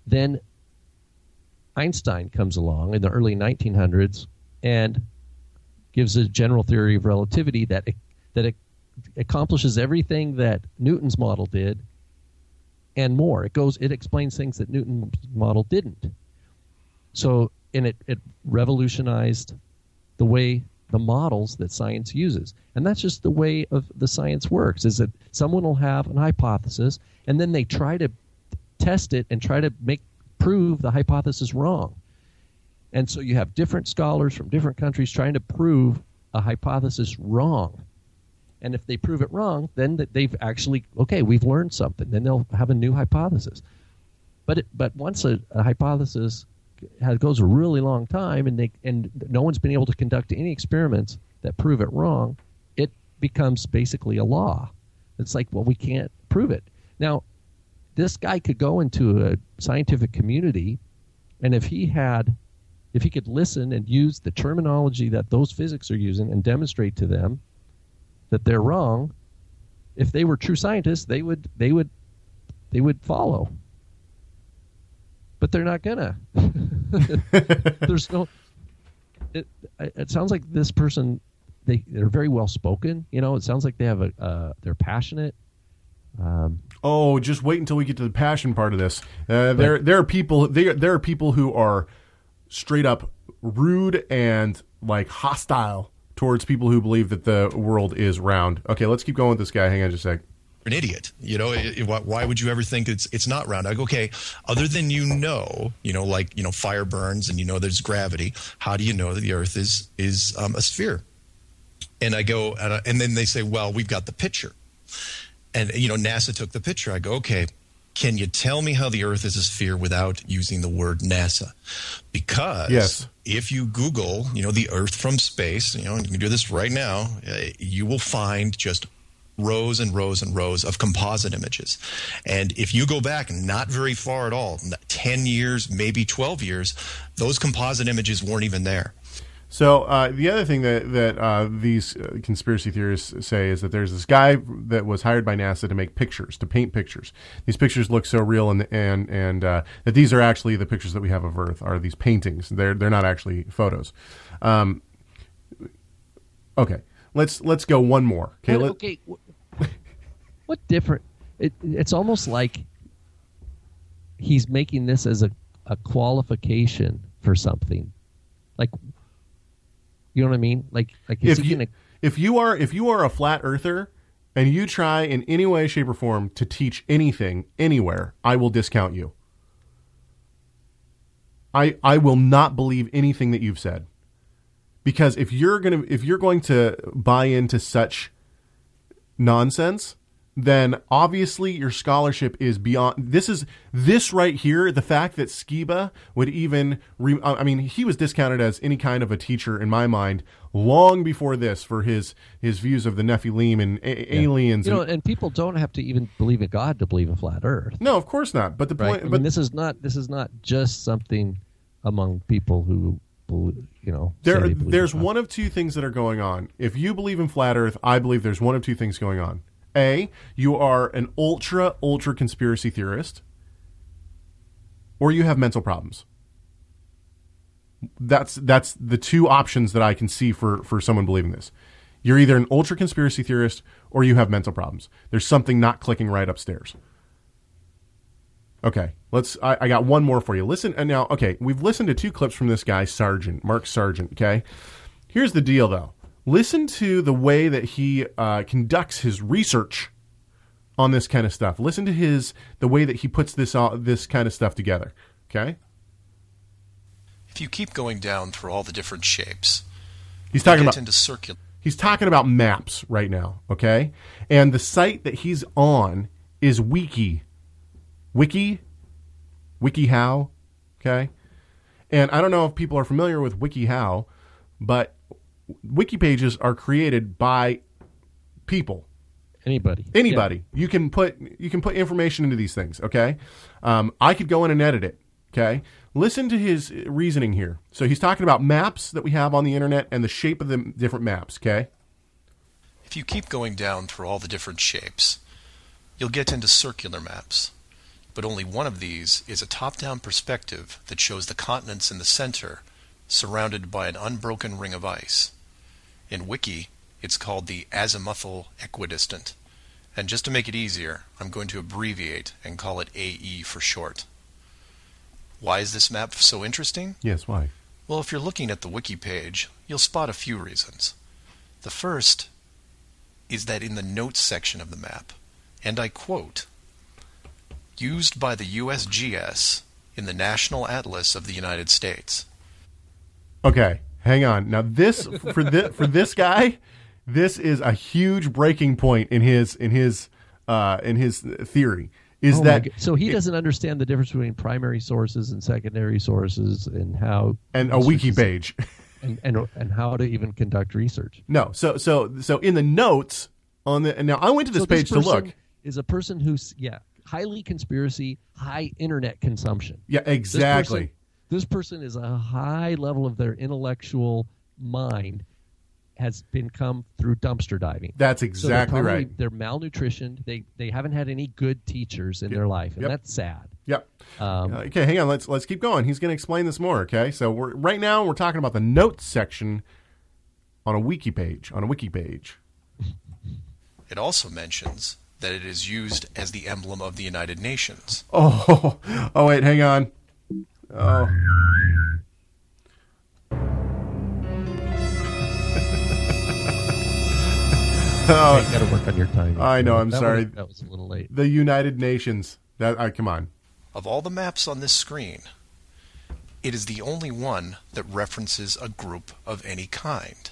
Then Einstein comes along in the early 1900s and gives a general theory of relativity that that accomplishes everything that Newton's model did and more. It goes it explains things that Newton's model didn't. So and it, it revolutionized the way the models that science uses. And that's just the way of the science works is that someone will have an hypothesis and then they try to test it and try to make prove the hypothesis wrong. And so you have different scholars from different countries trying to prove a hypothesis wrong. And if they prove it wrong, then they've actually okay, we've learned something. Then they'll have a new hypothesis. But it, but once a, a hypothesis has, goes a really long time, and they and no one's been able to conduct any experiments that prove it wrong, it becomes basically a law. It's like, well, we can't prove it. Now, this guy could go into a scientific community, and if he had, if he could listen and use the terminology that those physics are using and demonstrate to them that they're wrong, if they were true scientists, they would they would they would follow. But they're not gonna. There's no. It, it sounds like this person. They they're very well spoken. You know, it sounds like they have a. Uh, they're passionate. Um, Oh, just wait until we get to the passion part of this. Uh, there, there are people. There, there are people who are straight up rude and like hostile towards people who believe that the world is round. Okay, let's keep going with this guy. Hang on just a sec. an idiot. You know, it, it- why, why would you ever think it's it's not round? I go, okay, other than you know, you know, like you know, fire burns and you know there's gravity. How do you know that the Earth is is um, a sphere? And I go, and, I, and then they say, well, we've got the picture, and you know, NASA took the picture. I go, okay. Can you tell me how the Earth is a sphere without using the word NASA? Because Yes. if you Google, you know, the Earth from space, you know, and you can do this right now, uh, you will find just rows and rows and rows of composite images. And if you go back not very far at all, 10 years, maybe 12 years, those composite images weren't even there. So uh, the other thing that that uh, these uh, conspiracy theorists say is that there's this guy that was hired by NASA to make pictures, to paint pictures. These pictures look so real, and and and uh, that these are actually the pictures that we have of Earth are these paintings. They're they're not actually photos. Um, okay, let's let's go one more. Okay, What- okay. What different? It, it's almost like he's making this as a, a qualification for something. Like, you know what I mean? Like, like if you, if you are if you are a flat earther and you try in any way shape or form to teach anything anywhere i will discount you i i will not believe anything that you've said because if you're gonna if you're going to buy into such nonsense then obviously your scholarship is beyond this is this right here the fact that Sceva would even re, i mean he was discounted as any kind of a teacher in my mind long before this for his his views of the nephilim and a- aliens You know, and, and people don't have to even believe in God to believe in flat Earth. no of course not but the Right? point I but mean, this is not this is not just something among people who believe, you know. there there's one of two things that are going on if you believe in flat earth i believe there's one of two things going on a you are an ultra ultra conspiracy theorist or you have mental problems that's that's the two options that i can see for for someone believing this you're either an ultra conspiracy theorist or you have mental problems there's something not clicking right upstairs Okay, let's. I, I got one more for you. Listen, and now, okay, we've listened to two clips from this guy, Sargent, Mark Sargent. Okay, here's the deal, though. Listen to the way that he uh, conducts his research on this kind of stuff. Listen to his the way that he puts this uh, this kind of stuff together. Okay, If you keep going down through all the different shapes, he's talking about into circular. he's talking about maps right now. Okay, and the site that he's on is Wiki, Wiki, WikiHow. Okay, and I don't know if people are familiar with WikiHow, but wiki pages are created by people. Anybody. anybody. You can put you can put information into these things okay? Um, i could go in and edit it okay? Listen to his reasoning here. So he's talking about maps that we have on the internet and the shape of the different maps okay? If you keep going down through all the different shapes, you'll get into circular maps. But only one of these is a top-down perspective that shows the continents in the center, surrounded by an unbroken ring of ice. In Wiki, it's called the azimuthal equidistant. And just to make it easier, I'm going to abbreviate and call it AE for short. Why is this map so interesting? yes why Well, if you're looking at the wiki page, you'll spot a few reasons. The first is that in the notes section of the map, and I quote, used by the USGS in the National Atlas of the United States. okay hang on. Now this for this for this guy this is a huge breaking point in his in his uh in his theory is Oh that so he doesn't understand the difference between primary sources and secondary sources and how and a wiki page. and, and and how to even conduct research. no. So so so in the notes on the and now i went to this So page to look. Is a person who's yeah highly conspiracy, high internet consumption. yeah This exactly This person is a high level of their intellectual mind has been come through dumpster diving. That's So they're exactly probably- right. They're malnutritioned. They they haven't had any good teachers in their life, and Yep. that's sad. Yep. Um, Uh, okay, hang on. Let's let's keep going. He's going to explain this more. Okay, so we're right now we're talking about the notes section on a wiki page. On a wiki page. It also mentions that it is used as the emblem of the United Nations. Oh, oh wait, hang on. Oh. oh, Got to work on your timing. I know, I'm That sorry. Was, that was a little late. the United Nations. That I come on. Of all the maps on this screen, it is the only one that references a group of any kind.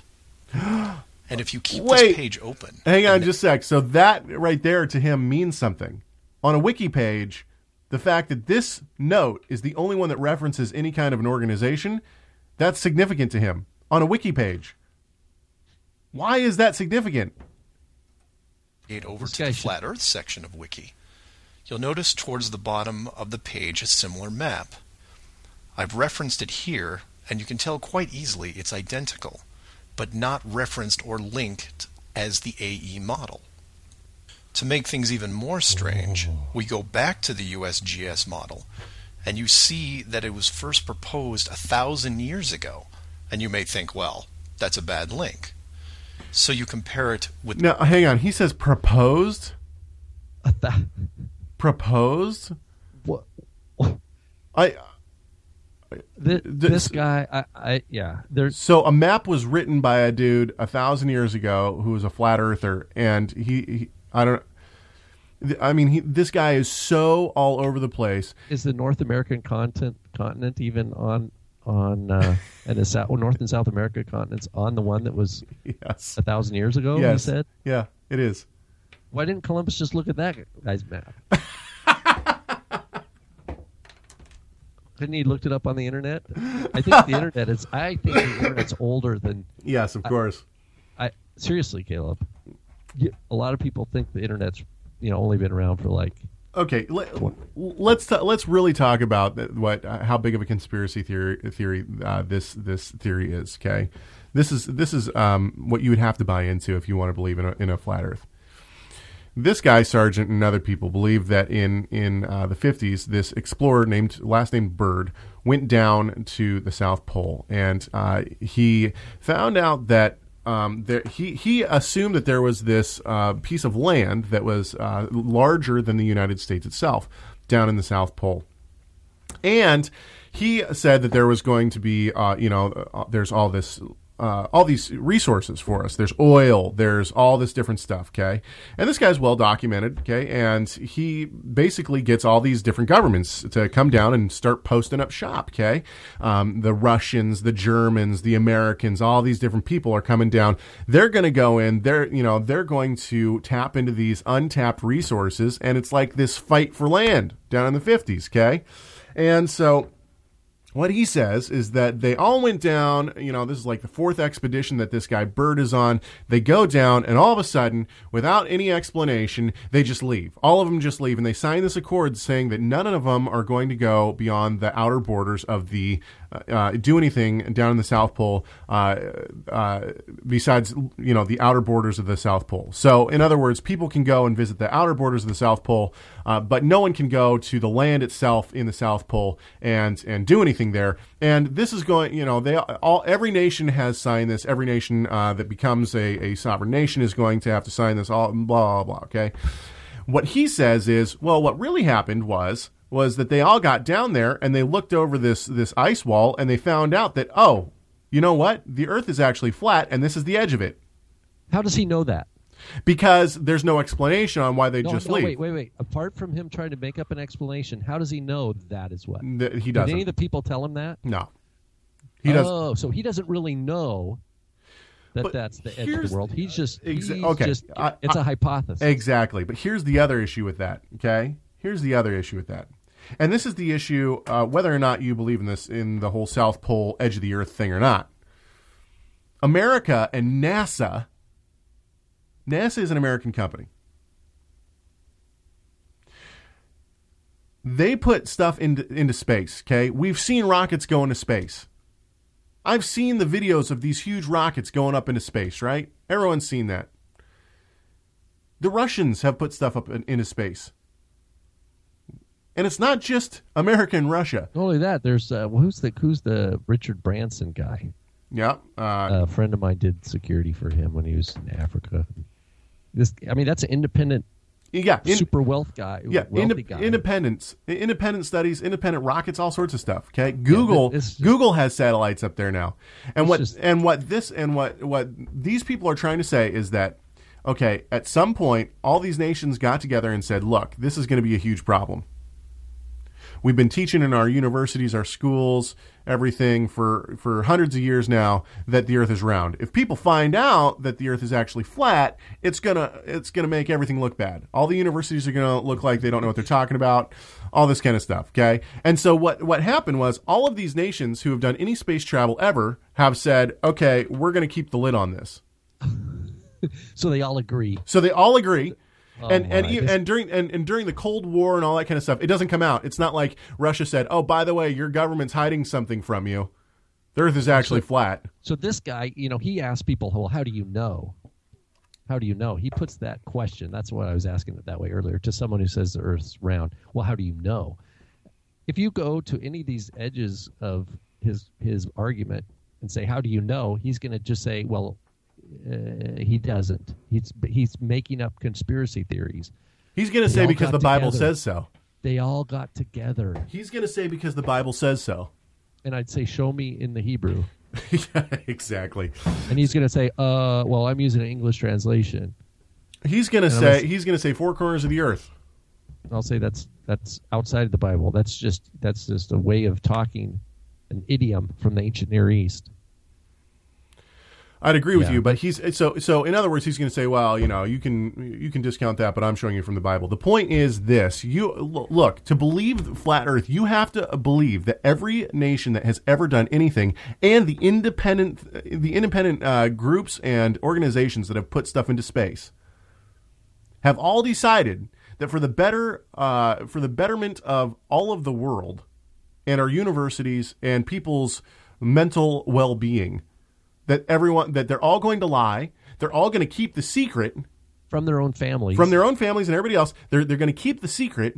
And if you keep Wait. this page open, Hang on just a sec. So that right there to him means something. On a wiki page, the fact that this note is the only one that references any kind of an organization, that's significant to him. On a wiki page. Why is that significant? navigate over to the Flat Earth section of Wiki, you'll notice towards the bottom of the page a similar map. I've referenced it here, and you can tell quite easily it's identical, but not referenced or linked as the AE model. To make things even more strange, we go back to the USGS model, and you see that it was first proposed a thousand years ago, and you may think, well, that's a bad link. So you compare it with Now, hang on. He says proposed? A thou- Proposed? what, I This- this guy, I, I yeah, there's so a map was written by a dude a thousand years ago who was a flat earther, and he, he I don't. I mean, he, this guy is so all over the place. is the North American continent continent even on on uh, and the South, North and South America continents on the one that was Yes. a thousand years ago? yes. He said. Yeah, it is. Why didn't Columbus just look at that guy's map? Couldn't he looked it up on the internet? I think the internet is. I think the internet's older than. Yes, of course. I seriously, Caleb. A lot of people think the internet's you know only been around for like Okay, let, let's ta- let's really talk about what uh, how big of a conspiracy theory theory uh, this this theory is. Okay, this is this is um, what you would have to buy into if you want to believe in a, in a flat Earth. This guy, Sargent, and other people believe that in in uh, the fifties, this explorer named last name Byrd went down to the South Pole, and uh, he found out that um, there, he he assumed that there was this uh, piece of land that was uh, larger than the United States itself down in the South Pole, and he said that there was going to be uh, you know uh, there's all this. Uh, all these resources for us. There's oil. There's all this different stuff. Okay, and this guy's well documented. Okay, and he basically gets all these different governments to come down and start posting up shop. Okay, um, the Russians, the Germans, the Americans, all these different people are coming down. They're going to go in. They're you know they're going to tap into these untapped resources, and it's like this fight for land down in the fifties. Okay, and so what he says is that they all went down. You know, this is like the fourth expedition that this guy Byrd is on. They go down, and all of a sudden, without any explanation, they just leave. All of them just leave, and they sign this accord saying that none of them are going to go beyond the outer borders of the uh, uh, do anything down in the South Pole uh, uh, besides you know the outer borders of the South Pole. So, in other words, people can go and visit the outer borders of the South Pole, uh, but no one can go to the land itself in the South Pole and and do anything there. And this is going, you know, they all every nation has signed this. Every nation uh, that becomes a, a sovereign nation is going to have to sign this. All blah blah blah. Okay. What he says is, well, what really happened was was that they all got down there and they looked over this this ice wall and they found out that oh, you know what? The Earth is actually flat and this is the edge of it How does he know that? because there's no explanation on why they No, just no, leave. wait, wait, wait. Apart from him trying to make up an explanation, how does he know that is what? Th- He doesn't. Did any of the people tell him that? no, he doesn't. Oh, so he doesn't really know that But that's the edge of the world. He's just Exa- he's okay, just I- it's a hypothesis. Exactly. But here's the other issue with that. Okay. Here's the other issue with that. And this is the issue, uh, whether or not you believe in this, in the whole South Pole edge of the Earth thing or not. America and NASA. NASA is an American company. They put stuff into into space. Okay, we've seen rockets go into space. I've seen the videos of these huge rockets going up into space. Right? Everyone's seen that. The Russians have put stuff up in, into space. And it's not just America and Russia. Not only that, there's uh, who's the who's the Richard Branson guy? Yeah. Uh, a friend of mine did security for him when he was in Africa. This, I mean, that's an independent, yeah. in- super wealth guy. yeah. guy. independence, independent studies, independent rockets, all sorts of stuff. Okay. Google, it's just- Google has satellites up there now. And what, just- and what this, and what, what these people are trying to say is that, okay, at some point, all these nations got together and said, look, this is going to be a huge problem. We've been teaching in our universities, our schools, everything for, for hundreds of years now that the earth is round. If people find out that the earth is actually flat, it's gonna it's gonna make everything look bad. All the universities are gonna look like they don't know what they're talking about, all this kind of stuff, okay? And so what what happened was all of these nations who have done any space travel ever have said, "Okay, we're going to keep the lid on this." so they all agree. So they all agree. Oh and and e- and during and, and during the Cold War and all that kind of stuff, it doesn't come out. It's not like Russia said, "Oh, by the way, your government's hiding something from you. The Earth is actually flat." So this guy, you know, he asks people, "Well, how do you know? How do you know?" He puts that question. That's what I was asking it that way earlier to someone who says the Earth's round. Well, how do you know? If you go to any of these edges of his his argument and say, "How do you know?" He's going to just say, "Well, uh, he doesn't. He's he's making up conspiracy theories." He's going to say because the Bible together. says so. They all got together, He's going to say because the Bible says so. and I'd say, "Show me in the Hebrew." yeah, exactly. And he's going to say, "Uh, well, I'm using an English translation." He's going to say he's going to say four corners of the earth. I'll say that's that's outside of the Bible. That's just that's just a way of talking an idiom from the ancient Near East. I'd agree with Yeah. you, but he's so so. In other words, he's going to say, "Well, you know, you can you can discount that, but I'm showing you from the Bible." The point is this: you look to believe flat Earth, you have to believe that every nation that has ever done anything, and the independent the independent uh, groups and organizations that have put stuff into space, have all decided that for the better uh, for the betterment of all of the world and our universities and people's mental well-being that everyone that they're all going to lie they're all going to keep the secret From their own families. from their own families and everybody else they're, they're going to keep the secret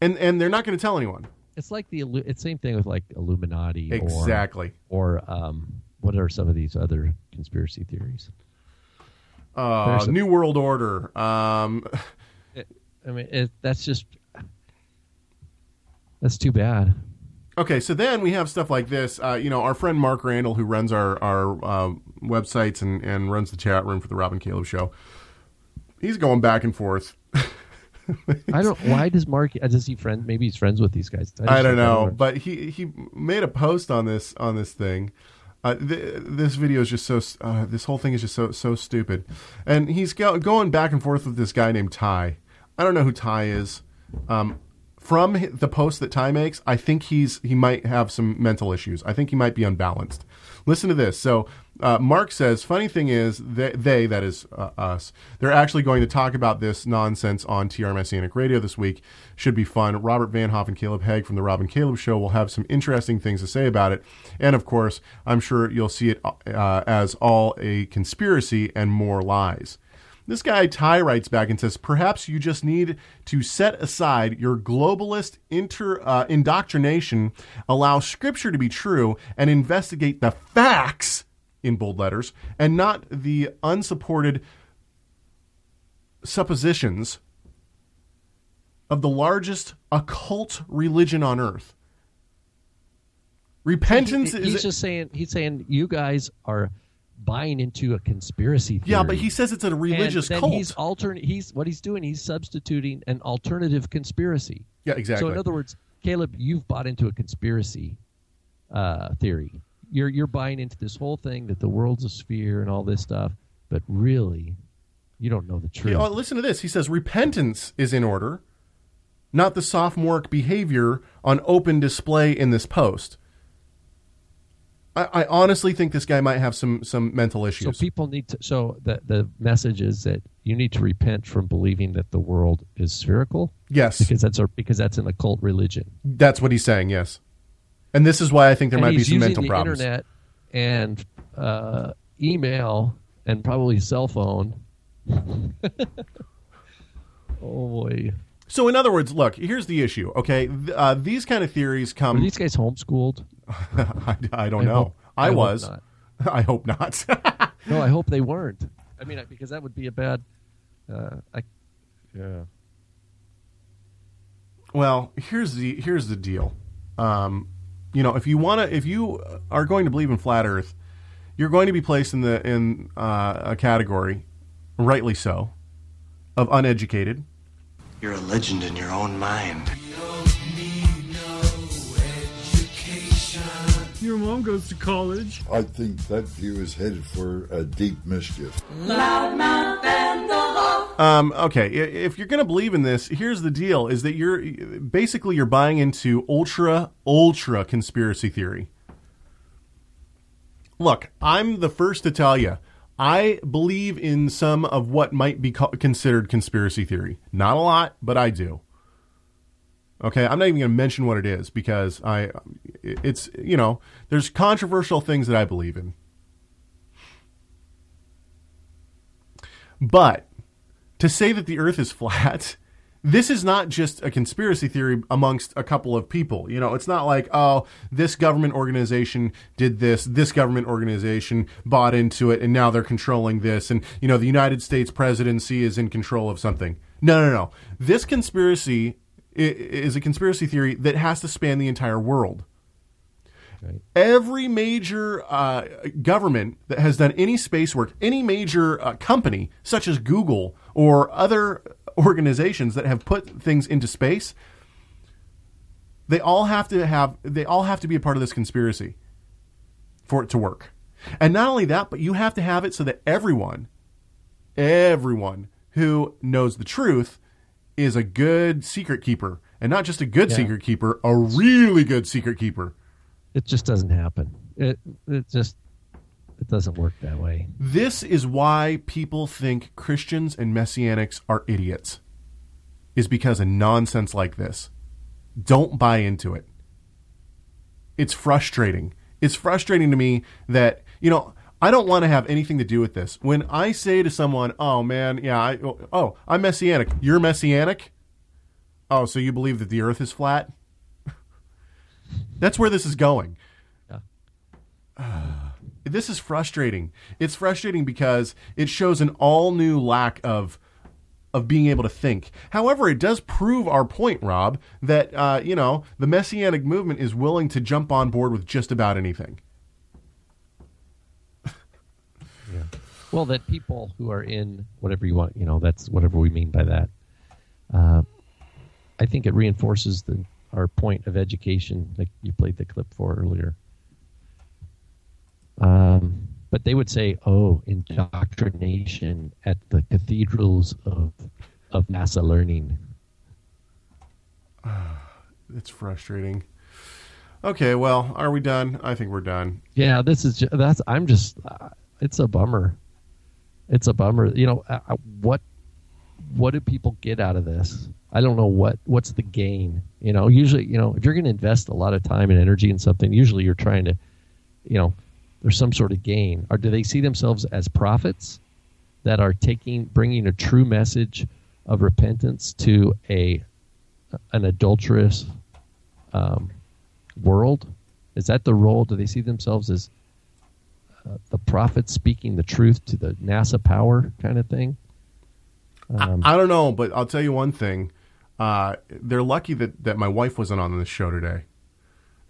and and they're not going to tell anyone it's like the it's same thing with like Illuminati exactly or or um what are some of these other conspiracy theories? uh, new world order um, I mean, it, that's just that's too bad. Okay, so then we have stuff like this. Uh, you know, our friend Mark Randall, who runs our our uh, websites and, and runs the chat room for the Rob and Caleb Show, he's going back and forth. I don't. Why does Mark? Does he friend? Maybe he's friends with these guys. just I don't know, remember. but he he made a post on this on this thing. Uh, th- this video is just so uh, this whole thing is just so so stupid, and he's go- going back and forth with this guy named Ty. I don't know who Ty is. Um, from the post that Ty makes, I think he's he might have some mental issues. I think he might be unbalanced. Listen to this. So uh, Mark says, funny thing is, they, they that is uh, us, they're actually going to talk about this nonsense on TR Messianic Radio this week. Should be fun. Robert Vanhoff and Caleb Hegg from the Rob and Caleb Show will have some interesting things to say about it. And of course, I'm sure you'll see it uh, as all a conspiracy and more lies. This guy Ty writes back and says, perhaps you just need to set aside your globalist inter, uh, indoctrination, allow scripture to be true, and investigate the facts in bold letters, and not the unsupported suppositions of the largest occult religion on earth. Repentance He- is he's just saying. He's saying you guys are buying into a conspiracy theory. yeah, but he says it's a religious and cult. He's alternate. He's what he's doing. He's substituting an alternative conspiracy. yeah, exactly. So in other words, Caleb, you've bought into a conspiracy uh, theory. You're you're buying into this whole thing that the world's a sphere and all this stuff, but really, you don't know the truth. Well, listen to this. He says repentance is in order, not the sophomoric behavior on open display in this post. I, I honestly think this guy might have some some mental issues. so people need to. So the the message is that you need to repent from believing that the world is spherical yes, because that's a because that's an occult religion. that's what he's saying. Yes, and this is why I think there and might be some using mental the problems. internet and uh, email and probably cell phone. oh boy, So, in other words, look, here's the issue. Okay, uh, these kind of theories are come. these guys homeschooled? I, I don't I know. hope- I, I was. not. I hope not. No, I hope they weren't. I mean, because that would be a bad. Uh, I, yeah. Well, here's the here's the deal. Um, you know, if you want to, if you are going to believe in flat Earth, you're going to be placed in the in uh, a category, rightly so, of uneducated. You're a legend in your own mind. Your mom goes to college. I think that view is headed for a deep mischief. Loudmouth and the Um, okay, if you're going to believe in this, here's the deal: is that you're basically you're buying into ultra ultra conspiracy theory. Look, I'm the first to tell you. I believe in some of what might be co- considered conspiracy theory. Not a lot, but I do. Okay, I'm not even going to mention what it is because I, it's you know, there's controversial things that I believe in. But to say that the Earth is flat, this is not just a conspiracy theory amongst a couple of people. You know, it's not like, oh, this government organization did this, this government organization bought into it, and now they're controlling this, and, you know, the United States presidency is in control of something. No, no, no. This conspiracy is a conspiracy theory that has to span the entire world every major uh, government that has done any space work, any major uh, company, such as Google or other organizations that have put things into space, They all have to have they all have to be a part of this conspiracy for it to work. And not only that, but you have to have it so that everyone everyone who knows the truth is a good secret keeper and not just a good Yeah. secret keeper, a really good secret keeper. It just doesn't happen. It it just it doesn't work that way. This is why people think Christians and messianics are idiots. Is because of nonsense like this. Don't buy into it. It's frustrating. It's frustrating to me that, you know, I don't want to have anything to do with this. When I say to someone, "Oh man, yeah, I, oh, I'm messianic." You're messianic? Oh, so you believe that the earth is flat? That's where this is going. Yeah. this is frustrating. It's frustrating because it shows an all new lack of of being able to think. However, it does prove our point, Rob, that uh, you know the messianic movement is willing to jump on board with just about anything. Well, that people who are in whatever you want, you know, that's whatever we mean by that. Uh, I think it reinforces the our point of education, like you played the clip for earlier. Um, but they would say, "Oh, indoctrination at the cathedrals of of NASA learning." It's frustrating. Okay, well, are we done? I think we're done. Yeah, this is ju- that's. I'm just. Uh, it's a bummer. It's a bummer. You know what? What do people get out of this? I don't know what. What's the gain? You know, usually, you know, if you're going to invest a lot of time and energy in something, usually you're trying to, you know, there's some sort of gain. Or do they see themselves as prophets that are taking, bringing a true message of repentance to a an adulterous um, world? Is that the role? Do they see themselves as uh, the prophet speaking the truth to the NASA power kind of thing? Um, I don't know, but I'll tell you one thing. Uh, they're lucky that, that my wife wasn't on this show today.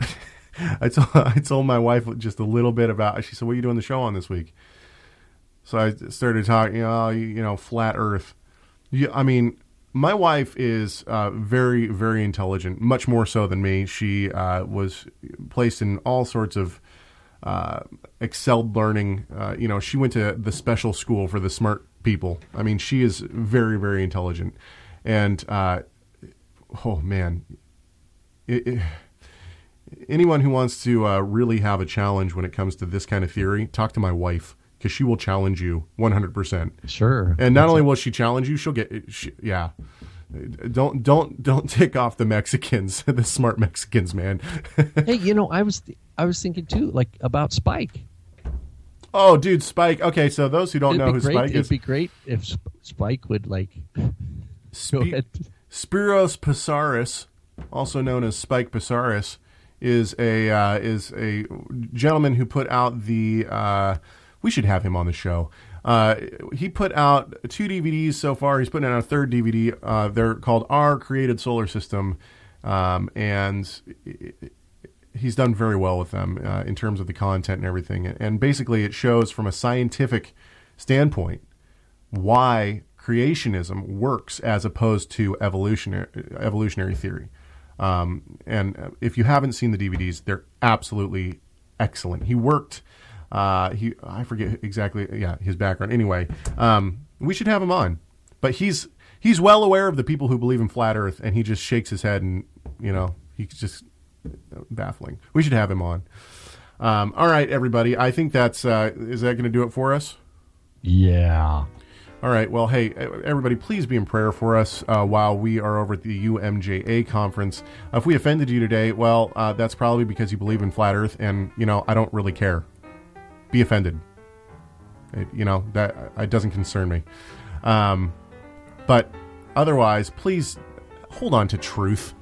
I told I told my wife just a little bit about. She said, "What are you doing the show on this week?" So I started talking. You know, you, you know flat Earth. Yeah, I mean, my wife is uh, very very intelligent, much more so than me. She uh, was placed in all sorts of uh, excelled learning. Uh, you know, she went to the special school for the smart people. I mean, she is very, very intelligent. And, uh, oh man, it, it, anyone who wants to uh, really have a challenge when it comes to this kind of theory, talk to my wife because she will challenge you 100%. Sure. And not only will she challenge you, she'll get, she, yeah. Don't don't don't tick off the Mexicans, the smart Mexicans, man. hey, you know, I was I was thinking too, like about Spike. Oh, dude, Spike. Okay, so those who don't It'd know who great, Spike it'd is, be great if Sp- Spike would like. Ahead. Spiros Psarris, also known as Spike Psarris, is a uh, is a gentleman who put out the. Uh, we should have him on the show. Uh, he put out two DVDs so far. He's putting out a third DVD. Uh, they're called Our Created Solar System, um, and he's done very well with them uh, in terms of the content and everything. And basically, it shows from a scientific standpoint why creationism works as opposed to evolutionary evolutionary theory. Um, and if you haven't seen the DVDs, they're absolutely excellent. He worked. Uh, he I forget exactly. Yeah, his background. Anyway, um, we should have him on. But he's he's well aware of the people who believe in flat Earth, and he just shakes his head, and you know he just baffling. We should have him on. Um, all right, everybody. I think that's uh, is that going to do it for us? Yeah. All right. Well, hey, everybody, please be in prayer for us uh, while we are over at the UMJA conference. Uh, if we offended you today, well, uh, that's probably because you believe in flat Earth, and you know I don't really care. Be offended. It, you know that it doesn't concern me. Um, but otherwise, please hold on to truth.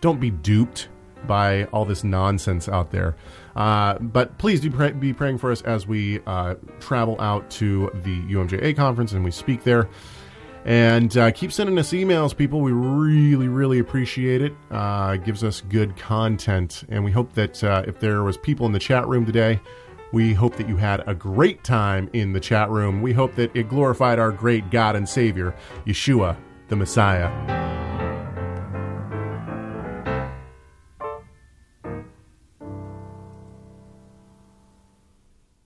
Don't be duped by all this nonsense out there. Uh, but please do pray, be praying for us as we uh, travel out to the UMJA conference and we speak there. And uh, keep sending us emails, people. We really, really appreciate it. Uh, it gives us good content. And we hope that uh, if there was people in the chat room today, we hope that you had a great time in the chat room. We hope that it glorified our great God and Savior, Yeshua, the Messiah.